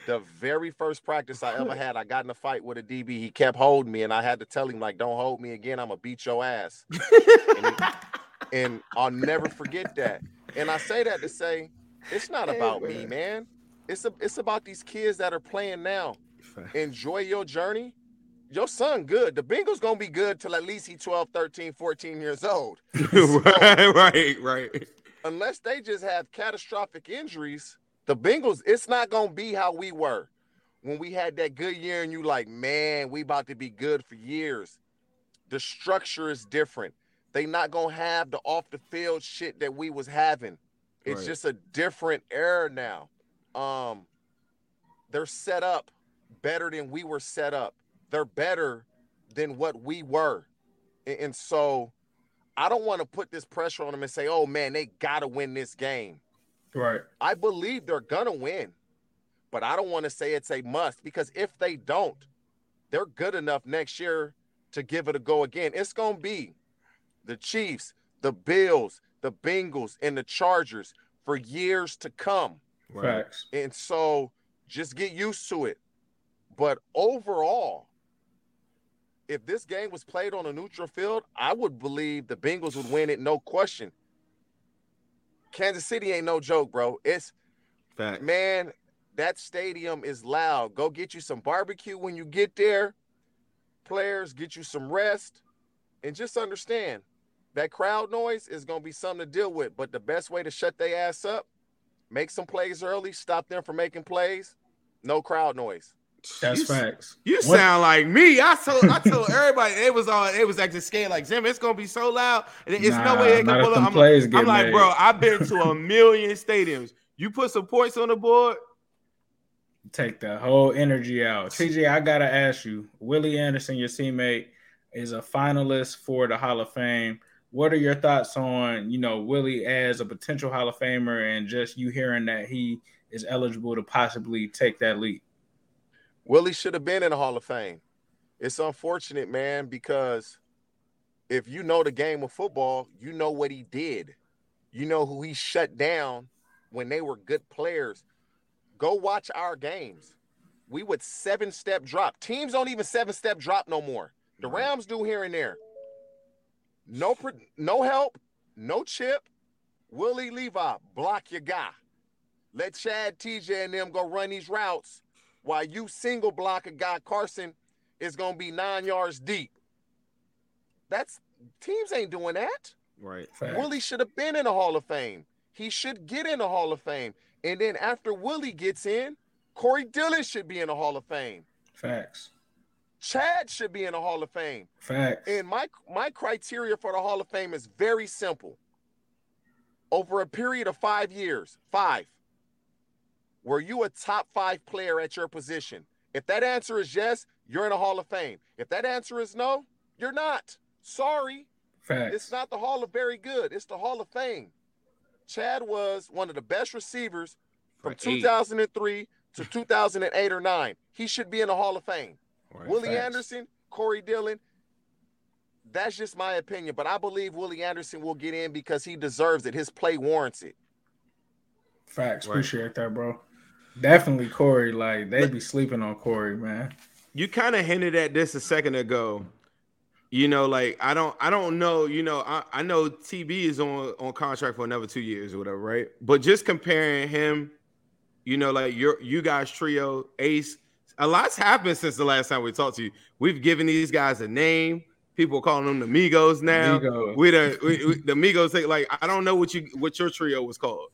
The very first practice I ever had, I got in a fight with a DB. He kept holding me, and I had to tell him, like, don't hold me again. I'm gonna beat your ass. and, and I'll never forget that. And I say that to say, it's not Hey, about me, man. man. It's a, it's about these kids that are playing now. Enjoy your journey. Your son good. The Bengals gonna be good till at least he 12, 13, 14 years old. right, right, right. Unless they just have catastrophic injuries, the Bengals, it's not gonna be how we were when we had that good year and you like, man, we about to be good for years. The structure is different. They not gonna have the off the field shit that we was having. It's Right. just a different era now. Um, they're set up better than we were set up. They're better than what we were. And, so I don't want to put this pressure on them and say, oh man, they gotta win this game. Right. I believe they're gonna win, but I don't want to say it's a must because if they don't, they're good enough next year to give it a go again. It's gonna be the Chiefs, the Bills, the Bengals, and the Chargers for years to come. Facts. And so just get used to it. But overall, if this game was played on a neutral field, I would believe the Bengals would win it, no question. Kansas City ain't no joke, bro. It's Fact. man, that stadium is loud. Go get you some barbecue when you get there. Players, get you some rest. And just understand that crowd noise is going to be something to deal with. But the best way to shut their ass up, make some plays early, stop them from making plays, no crowd noise. That's You- facts. You What- sound like me. I told I told everybody it was all it was acting scared like Jim. It's gonna be so loud. and It's Nah, no way they not can pull up. I'm, like- I'm like, made. bro, I've been to a million stadiums. You put some points on the board. Take the whole energy out. TJ, I gotta ask you, Willie Anderson, your teammate, is a finalist for the Hall of Fame. What are your thoughts on, you know, Willie as a potential Hall of Famer and just you hearing that he is eligible to possibly take that leap? Willie should have been in the Hall of Fame. It's unfortunate, man, because if you know the game of football, you know what he did. You know who he shut down when they were good players. Go watch our games. We would seven step drop. Teams don't even seven step drop no more. The Rams do here and there. No, no help, no chip. Willie Levi, block your guy. Let Chad, TJ, and them go run these routes while you single block a guy, Carson is gonna be nine yards deep. That's teams ain't doing that. Right. Facts. Willie should have been in the Hall of Fame. He should get in the Hall of Fame. And then after Willie gets in, Corey Dillon should be in the Hall of Fame. Facts. Chad should be in the Hall of Fame. Facts. And my my criteria for the Hall of Fame is very simple. Over a period of five years, five, were you a top five player at your position? If that answer is yes, you're in the Hall of Fame. If that answer is no, you're not. Sorry. Facts. It's not the Hall of Very Good. It's the Hall of Fame. Chad was one of the best receivers from For eight. 2003 to 2008 or 9. He should be in the Hall of Fame. Right. Willie Facts. Anderson, Corey Dillon. That's just my opinion, but I believe Willie Anderson will get in because he deserves it. His play warrants it. Facts. Right. Appreciate that, bro. Definitely Corey. Like they be sleeping on Corey, man. you kind of hinted at this a second ago. You know, like I don't, I don't know. You know, I, I know TB is on on contract for another two years or whatever, right? But just comparing him, you know, like your you guys trio, Ace, a lot's happened since the last time we talked to you. We've given these guys a name. People calling them the Migos now. Migos. We the we, we, the Migos say like I don't know what you what your trio was called,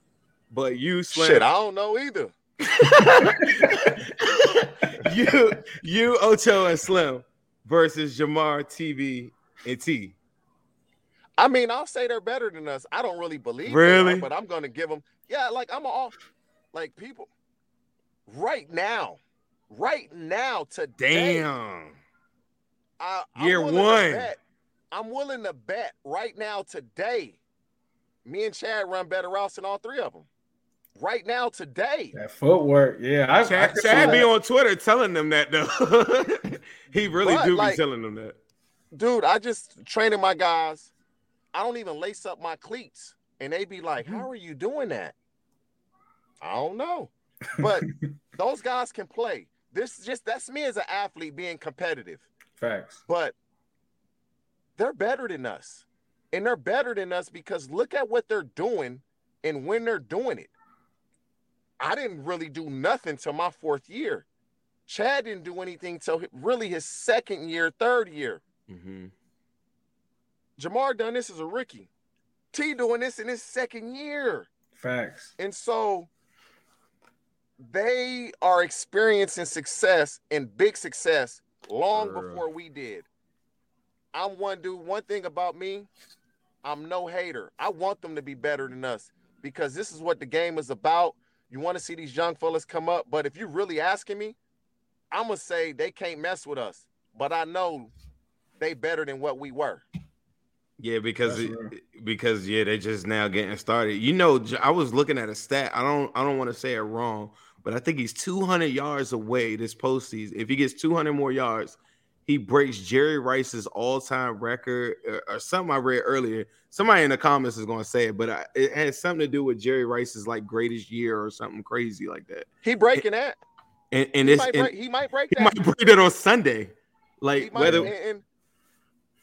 but you Slim, Shit, I don't know either. you you Ocho and Slim versus Ja'Marr, TB, and T. I mean, I'll say they're better than us. I don't really believe Really? are, but I'm gonna give them. Yeah, like I'm all like people right now, right now today. Damn. I, I'm Year one. bet- I'm willing to bet right now today. Me and Chad run better routes than all three of them. Right now today. That footwork, yeah. I, I Chad, could see Chad be on Twitter telling them that though. he really But, do like- be telling them that. dude, I just training my guys. I don't even lace up my cleats, and they be like, "How are you doing that?" I don't know, but those guys can play. This just that's me as an athlete being competitive, Facts. but they're better than us, and they're better than us because look at what they're doing and when they're doing it. I didn't really do nothing till my fourth year. Chad didn't do anything till really his second year, third year. Mhm. Ja'Marr done this as a rookie. T doing this in his second year. Facts. And so they are experiencing success and big success long Bruh. before we did. I'm one dude. One thing about me, I'm no hater. I want them to be better than us because this is what the game is about. You want to see these young fellas come up, but if you're really asking me, I'm gonna say they can't mess with us. But I know they better than what we were. Yeah, because it, because yeah, they just now getting started. You know, I was looking at a stat. I don't I don't want to say it wrong, but I think he's 200 yards away this postseason. If he gets 200 more yards, he breaks Jerry Rice's all-time record or, or something I read earlier. Somebody in the comments is going to say it, but I, it has something to do with Jerry Rice's like greatest year or something crazy like that. He breaking that. And and He might, and break, he might break he might break it on Sunday, like might- whether and- and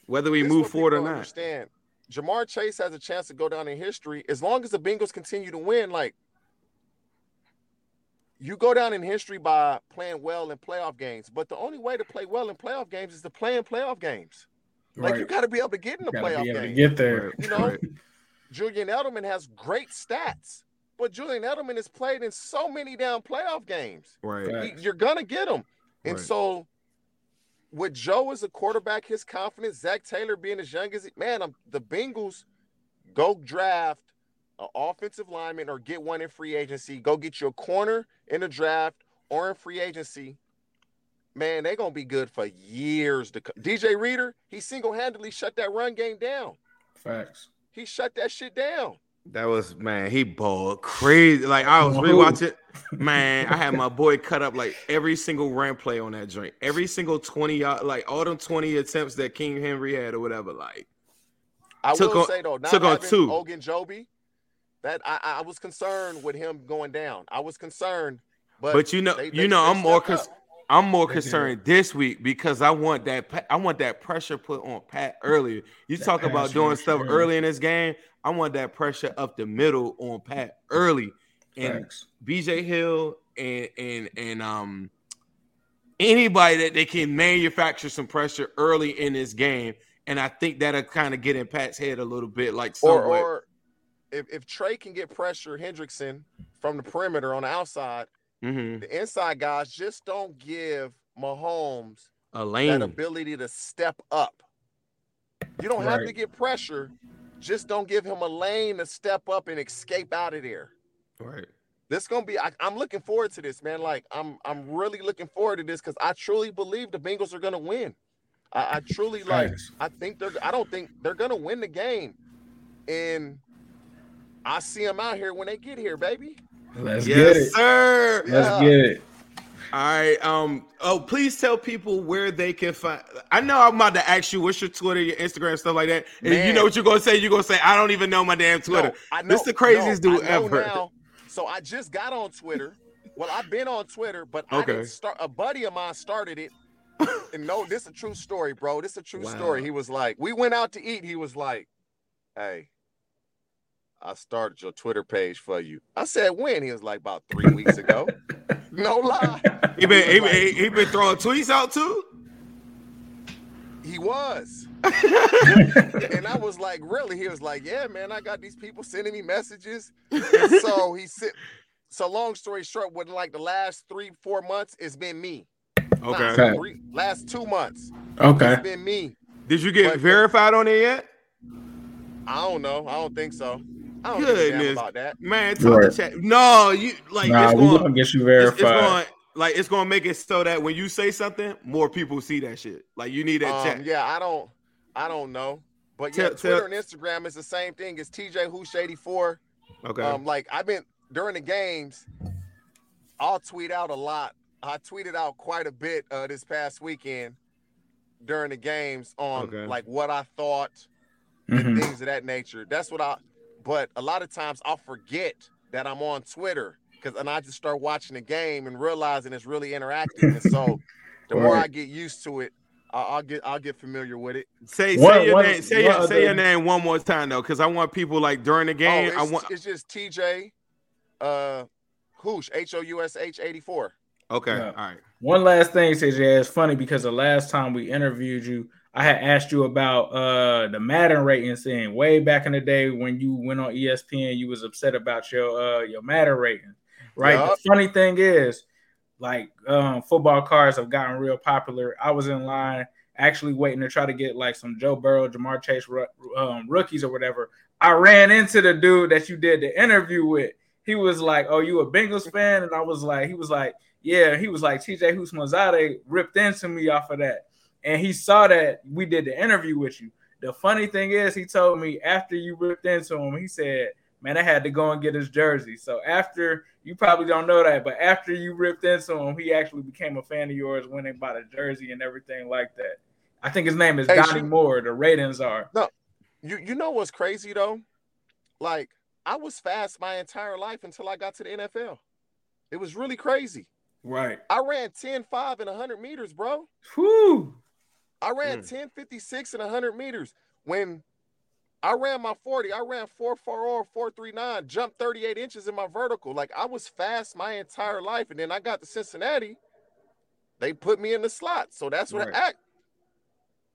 whether we move forward or not. Understand? Ja'Marr Chase has a chance to go down in history as long as the Bengals continue to win. Like you go down in history by playing well in playoff games, but the only way to play well in playoff games is to play in playoff games. Like Right. you got to be able to get in the Gotta playoff be to game. get there. You know, right. Julian Edelman has great stats, but Julian Edelman has played in so many down playoff games. right. He- you're gonna get him. And Right. so, with Joe as a quarterback, his confidence, Zac Taylor being as young as he, man, I'm, the Bengals go draft an offensive lineman or get one in free agency. Go get you a corner in the draft or in free agency. Man, they're gonna be good for years to come. DJ Reader, he single-handedly shut that run game down. Facts. He shut that shit down. That was man, he balled crazy. Like I was rewatching, man. I had my boy cut up like every single run play on that joint, every single twenty yard, like all them twenty attempts that King Henry had or whatever. Like I Took will on- say though, not took on having two. Ogunjobi, that I, I was concerned with him going down. I was concerned, but But, you know, they- you they- know, they I'm more stepped cons- I'm more They did. concerned this week because I want that I want that pressure put on Pat earlier. You That talk about doing stuff yeah. early in this game. I want that pressure up the middle on Pat early. And Facts. BJ Hill and and and um anybody that they can manufacture some pressure early in this game. And I think that'll kind of get in Pat's head a little bit, like or or if, if Trey can get pressure Hendrickson from the perimeter on the outside, Mhm. the inside guys just don't give Mahomes a lane. that ability to step up. You don't have to get pressure, just don't give him a lane to step up and escape out of there. Right. This gonna be. I, I'm looking forward to this, man. Like I'm, I'm really looking forward to this because I truly believe the Bengals are gonna win. I, I truly like. Facts. I think they're. I don't think they're gonna win the game in I see them out here when they get here, baby. Let's yes, get it. sir. Let's Yeah. get it. All right. Um. Oh, please tell people where they can find. I know I'm about to ask you what's your Twitter, your Instagram, stuff like that. And you know what you're gonna say. You're gonna say I don't even know my damn Twitter. No, I know, This the craziest no, dude I know ever. Now, so I just got on Twitter. Well, I've been on Twitter, but I didn't start. A buddy of mine started it. and no, this is a true story, bro. This is a true Wow. story. He was like, we went out to eat. He was like, hey, I started your Twitter page for you. I said, when? He was like, about three weeks ago. no lie. He been he, was been like- he been throwing tweets out too. He was. and I was like, really? He was like, yeah, man, I got these people sending me messages. And so he said, so long story short, within like the last three, four months, it's been me. Nah, Okay. Okay. three- last two months, Okay. it's been me. Did you get But- verified on it yet? I don't know. I don't think so. I don't give a damn Goodness. about that. Man, talk Right. to chat. No, you like nah, it's we going, gonna get you it's, it's verified. going like it's gonna make it so that when you say something, more people see that shit. Like you need that Um, chat. yeah, I don't, I don't know. But yeah, Tell- Twitter tell- and Instagram is the same thing. It's TJ Hoosh 84. Okay. Um, like I've been during the games, I'll tweet out a lot. I tweeted out quite a bit uh, this past weekend during the games on Okay. like what I thought, Mhm. things of that nature. That's what I. But a lot of times I'll forget that I'm on Twitter because and I just start watching the game and realizing it's really interactive. and so the more Right. I get used to it, I'll, I'll get I'll get familiar with it. say One- say your one- name. Say one your, say your name one more time though, because I want people like during the game. oh, I want. it's just TJ, uh, Hoosh H O U S H 84. Okay. Yeah. All right. One last thing, TJ, it's funny because the last time we interviewed you, I had asked you about uh the Madden rating thing way back in the day when you went on ESPN. You was upset about your uh your Madden rating, right? The funny thing is, like um football cards have gotten real popular. I was in line actually waiting to try to get like some Joe Burrow, Ja'Marr Chase um, rookies or whatever. I ran into the dude that you did the interview with. He was like, "Oh, you a Bengals fan?" And I was like, "He was like." Yeah, he was like TJ Houshmandzadeh ripped into me off of that. And he saw that we did the interview with you. The funny thing is, he told me after you ripped into him, he said, Man, I had to go and get his jersey. So after you probably don't know that, but after you ripped into him, he actually became a fan of yours when they bought a jersey and everything like that. I think his name is Hey, Donny shoot. Moore. The ratings are. no. You you know what's crazy though? Like I was fast my entire life until I got to the NFL. It was really crazy. Right. I ran 10 5 and 100 meters, bro. Whew. I ran Mm. 10 56 and 100 meters. When I ran my 40, I ran four four 440, 439, jumped 38 inches in my vertical. Like I was fast my entire life. And then I got to Cincinnati, they put me in the slot. So that's what Right. I act.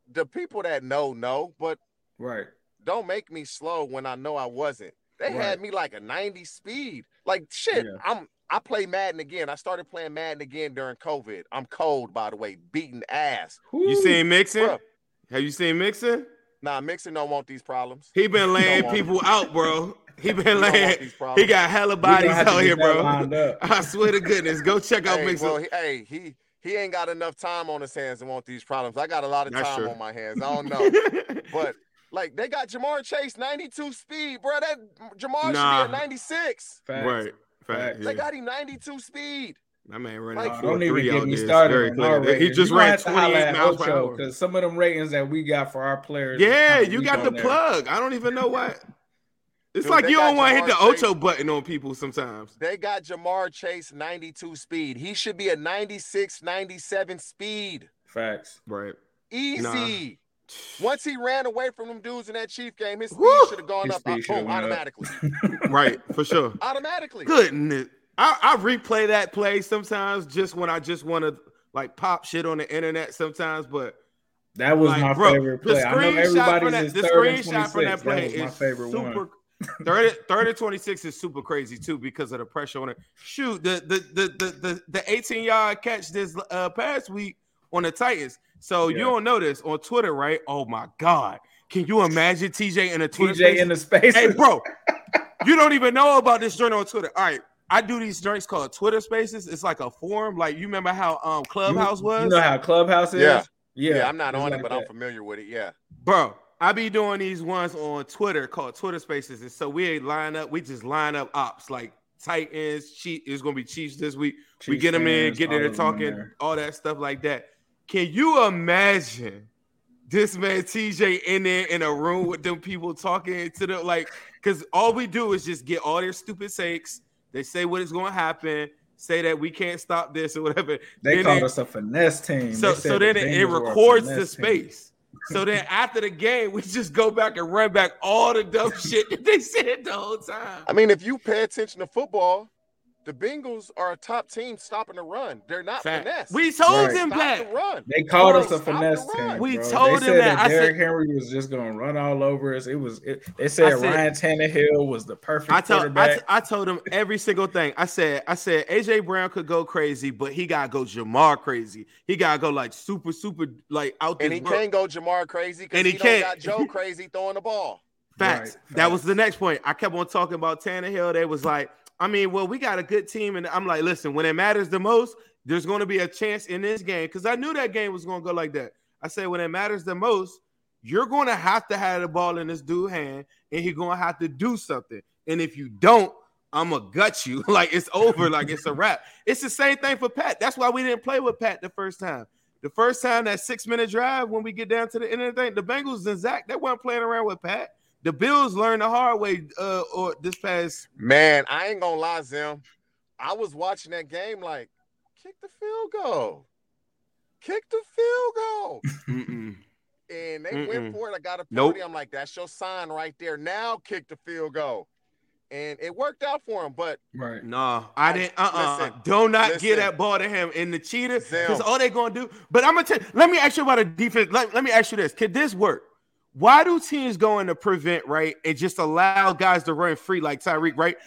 The people that know, know, but Right. don't make me slow when I know I wasn't. They Right. had me like a 90 speed. Like shit, Yeah. I'm I play Madden again. I started playing Madden again during COVID. I'm cold, by the way, beating ass. You Whew. seen Mixon? Bruh. Have you seen Mixon? Nah, Mixon don't want these problems. He been laying want people out, bro. He been don't laying. He got hella We bodies out here, bro. I swear to goodness, go check out Hey, Mixon. well, he, hey, he he ain't got enough time on his hands to want these problems. I got a lot of That's time true. on my hands. I don't know. but like they got Ja'Marr Chase 92 speed, bro. That Ja'Marr Nah. should be at 96. Facts. right, fact, Facts. They got him 92 speed. That man running Like, like Don't even get me started very on clear. our He just You ran have 28 miles per hour. because some of them ratings that we got for our players. Yeah, you got the there. plug. I don't even know why. It's Dude, like you don't want to hit the Ja'Marr Chase. Ocho button on people sometimes. They got Ja'Marr Chase 92 speed. He should be a 96, 97 speed. Facts. Right. Easy. Once he ran away from them dudes in that Chief game, his speed should have gone His up speed uh, boom, went up. automatically. Right, for sure. automatically. Goodness. I, I replay that play sometimes just when I just want to like pop shit on the internet sometimes, but That was like, my bro, favorite the play. I know everybody's from that, is the screenshot from that play was my is favorite super. one. 30, 30 26 is super crazy too because of the pressure on it. Shoot, the the the the the, the 18 yard catch this uh, past week on the Titans. So you don't know this on Twitter, right? Oh my god. Can you imagine TJ in a Twitter TJ space? in the space. Hey, bro, you don't even know about this joint on Twitter. All right, I do these joints called Twitter Spaces. It's like a forum. Like you remember how um Clubhouse was, You know how Clubhouse is? Yeah. Yeah, Yeah, I'm not it's on like it, but I'm familiar with it. Yeah. bro. I be doing these ones on Twitter called Twitter Spaces, and so we line up. We just line up ops like Titans. Chief is going to be Chiefs this week. we get them in, fans, get there all to of them talking, all that stuff like that. Can you imagine this man TJ in there in a room with them people talking to them like? Because all we do is just get all their stupid sakes. They say what is going to happen. Say that we can't stop this or whatever. They Then called they- us a finesse team. so They said so the then it, it Bengals were a records the finesse team. space. So then after the game, we just go back and run back all the dumb shit that they said the whole time. I mean, if you pay attention to football, the Bengals are a top team stopping the run. They're not Fact. finesse. We told Right. them Stop that. the run. They called Bro, us a finesse run. team. We bro. told they them said that. I Derrick said- Henry was just going to run all over us. It was. It, they said, said- Ryan Tannehill was the perfect I told I, quarterback. t- I told him every single thing. I said I said AJ Brown could go crazy, but he gotta go Ja'Marr crazy. He gotta go like super super like out there. And he world. can't go Ja'Marr crazy because And he, he don't can't. got Joe crazy throwing the ball. Facts. Right, That was the next point. I kept on talking about Tannehill. They was like, I mean, well, we got a good team, and I'm like, listen, when it matters the most, there's going to be a chance in this game because I knew that game was going to go like that. I said, when it matters the most, you're going to have to have the ball in this dude's hand, and he's going to have to do something. And if you don't, I'm gonna gut you. like it's over. like it's a wrap. It's the same thing for Pat. That's why we didn't play with Pat the first time. The first time that six minute drive when we get down to the end of the thing, the Bengals and Zac they weren't playing around with Pat. The Bills learned the hard way. Uh, or this past Man, I ain't gonna lie, Zim. I was watching that game like, kick the field goal, kick the field goal, and they Mm-mm. went for it. I got a Nope. I'm like, that's your sign right there. Now kick the field goal, and it worked out for him. But right. No, I didn't. Uh, uh Listen, Do not listen. get that ball to him in the cheetah because all they gonna do. But I'm gonna tell. Let me ask you about a defense. Let, let me ask you this: Could this work? Why do teams go into prevent right and just allow guys to run free like Tyreek? Right?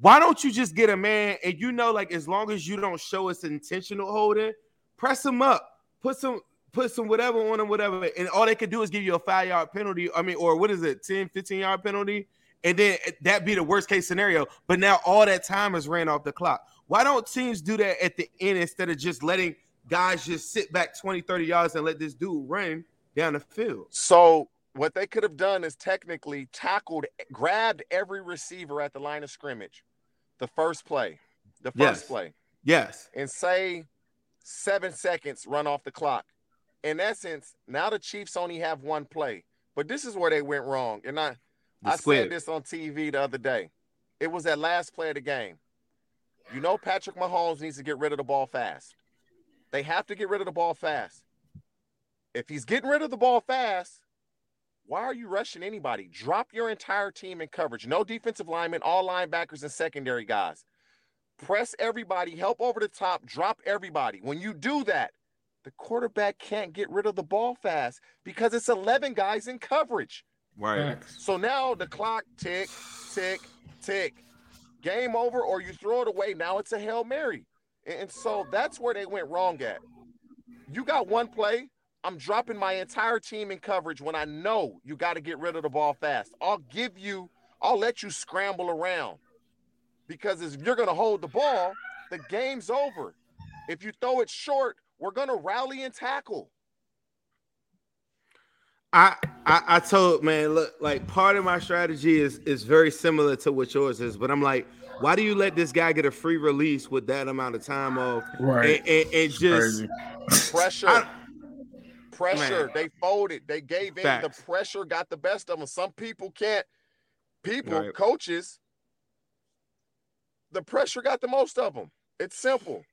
Why don't you just get a man and you know, like as long as you don't show us intentional holding, press him up, put some. Put some whatever on him, whatever, and all they could do is give you a five yard penalty. I mean, or what is it, 10, 15 yard penalty? and then that be the worst case scenario. But now all that time is ran off the clock. Why don't teams do that at the end instead of just letting guys just sit back 20, 30 yards and let this dude run down the field? so what they could have done is technically tackled, grabbed every receiver at the line of scrimmage, the first play, the first Yes. play. Yes. and say seven seconds run off the clock. In essence, now the Chiefs only have one play. But this is where they went wrong. And I, The I squid. said this on TV the other day. It was that last play of the game. You know, Patrick Mahomes needs to get rid of the ball fast. They have to get rid of the ball fast. If he's getting rid of the ball fast, why are you rushing anybody? Drop your entire team in coverage. No defensive linemen, all linebackers and secondary guys press everybody, help over the top, drop everybody. When you do that, the quarterback can't get rid of the ball fast because it's 11 guys in coverage. Right. So now the clock tick, tick, tick. Game over, or you throw it away. Now it's a Hail Mary. And and so that's where they went wrong at. You got one play. I'm dropping my entire team in coverage when I know you got to get rid of the ball fast. I'll give you, I'll let you scramble around. Because if you're going to hold the ball, the game's over. If you throw it short, we're going to rally and tackle. I, I I told man, look, like part of my strategy is is very similar to what yours is, but I'm like, why do you let this guy get a free release with that amount of time off? Right. And, and, and just Pressure. I- pressure. Man. They folded. They gave in. Facts. The pressure got the best of them. Some people can't. People, Right. coaches, the pressure got the most of them. It's simple.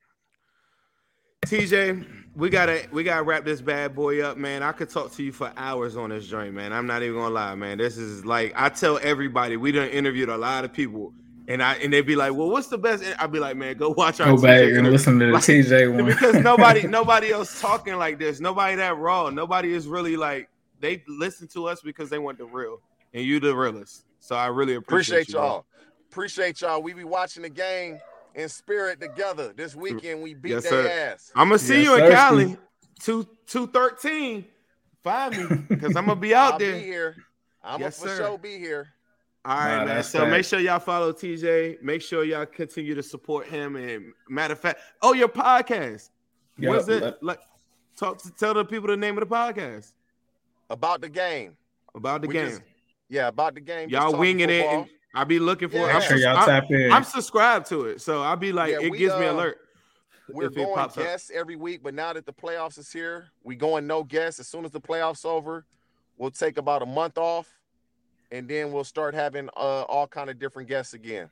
TJ, we gotta we gotta wrap this bad boy up, man. I could talk to you for hours on this joint, man. I'm not even gonna lie, man. This is like I tell everybody we done interviewed a lot of people, and I and they'd be like, "Well, what's the best?" I'd be like, "Man, go watch our Go back TJ and interview." listen to the Like, TJ one. because nobody nobody else talking like this. Nobody that raw. Nobody is really like they listen to us because they want the real, and you the realest. So I really appreciate, Appreciate you, y'all. Appreciate y'all. We be watching the game in spirit together. This weekend we beat Yes, their sir. ass. I'm gonna see Yes, you in sir, Cali, Steve. two two thirteen. Find me because I'm gonna be out I'll there. be here. I'm Yes, gonna for sir. sure be here. All right, Nah, man. that's So make sure y'all follow TJ. Make sure y'all continue to support him. And matter of fact, oh, your podcast. Yeah, What's it let- like? Talk to tell the people the name of the podcast. About the game. about the We game. just- yeah, about the game. y'all winging it, football. and I be looking for. Yeah. it. I'm, sure y'all I'm- tap in. I'm subscribed to it, so I'll be like, Yeah, it we, gives me uh, alert. We're if it going pops up. guests every week, but now that the playoffs is here, we going no guests. As soon as the playoffs over, we'll take about a month off, and then we'll start having uh, all kind of different guests again.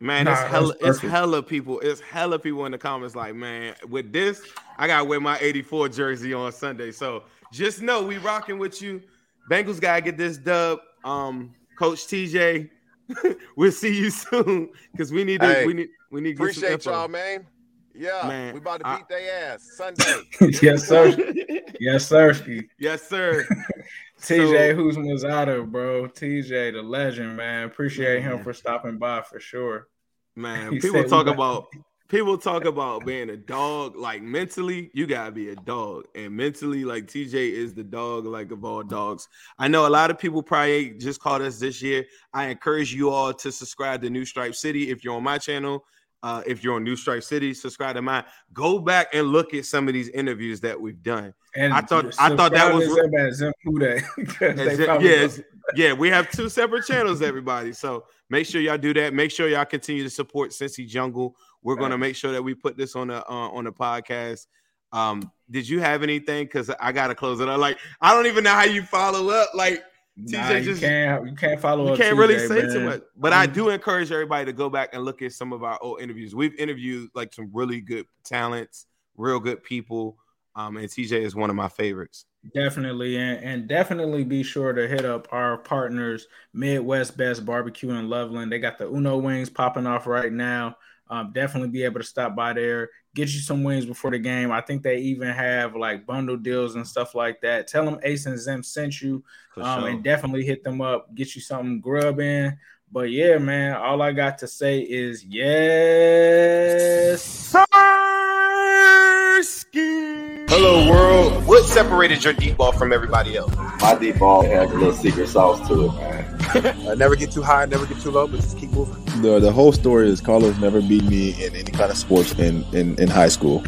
Man, Nah, it's hella, it's hella people. It's hella people in the comments like, man, with this, I gotta wear my 84 jersey on Sunday. So just know we rocking with you. Bengals gotta get this dub. Um, Coach TJ, we'll see you soon because we need to Hey, we need we need to get some Appreciate info. y'all, man. Yeah, Man, we about to I- beat their ass Sunday. yes, sir. Yes, sir. yes, sir. TJ So- Houshmandzadeh, bro. TJ, the legend, man. Appreciate him for stopping by for sure. Man, He people talk about people talk about being a dog. Like mentally, you gotta be a dog, and mentally, like TJ is the dog, like of all dogs. I know a lot of people probably just caught us this year. I encourage you all to subscribe to New Stripe City if you're on my channel. Uh, if you're on New Stripe City, subscribe to mine. Go back and look at some of these interviews that we've done. And I thought- I thought that was- to Zim at Zim Fude, 'cause they As yes, yeah, we have two separate channels, everybody. So make sure y'all do that. Make sure y'all continue to support Cincy Jungle. We're gonna make sure that we put this on the uh, on the podcast. Um, did you have anything? Because I gotta close it. up. like I don't even know how you follow up. Like Nah, TJ you just- can't you can't follow you up can't TJ, really say too much. But I do encourage everybody to go back and look at some of our old interviews. We've interviewed like some really good talents, real good people. Um, and TJ is one of my favorites. Definitely, and, and definitely be sure to hit up our partners, Midwest Best Barbecue in Loveland. They got the Uno wings popping off right now. Um, definitely be able to stop by there, get you some wings before the game. I think they even have like bundle deals and stuff like that. Tell them Ace and Zim sent you, um, sure. and definitely hit them up, get you something grub in. But yeah, man, all I got to say is yes. Hello, world. What separated your deep ball from everybody else? My deep ball has a little secret sauce to it, man. Uh, never get too high, never get too low, but just keep moving. The the whole story is Carlos never beat me in any kind of sports in in, in high school.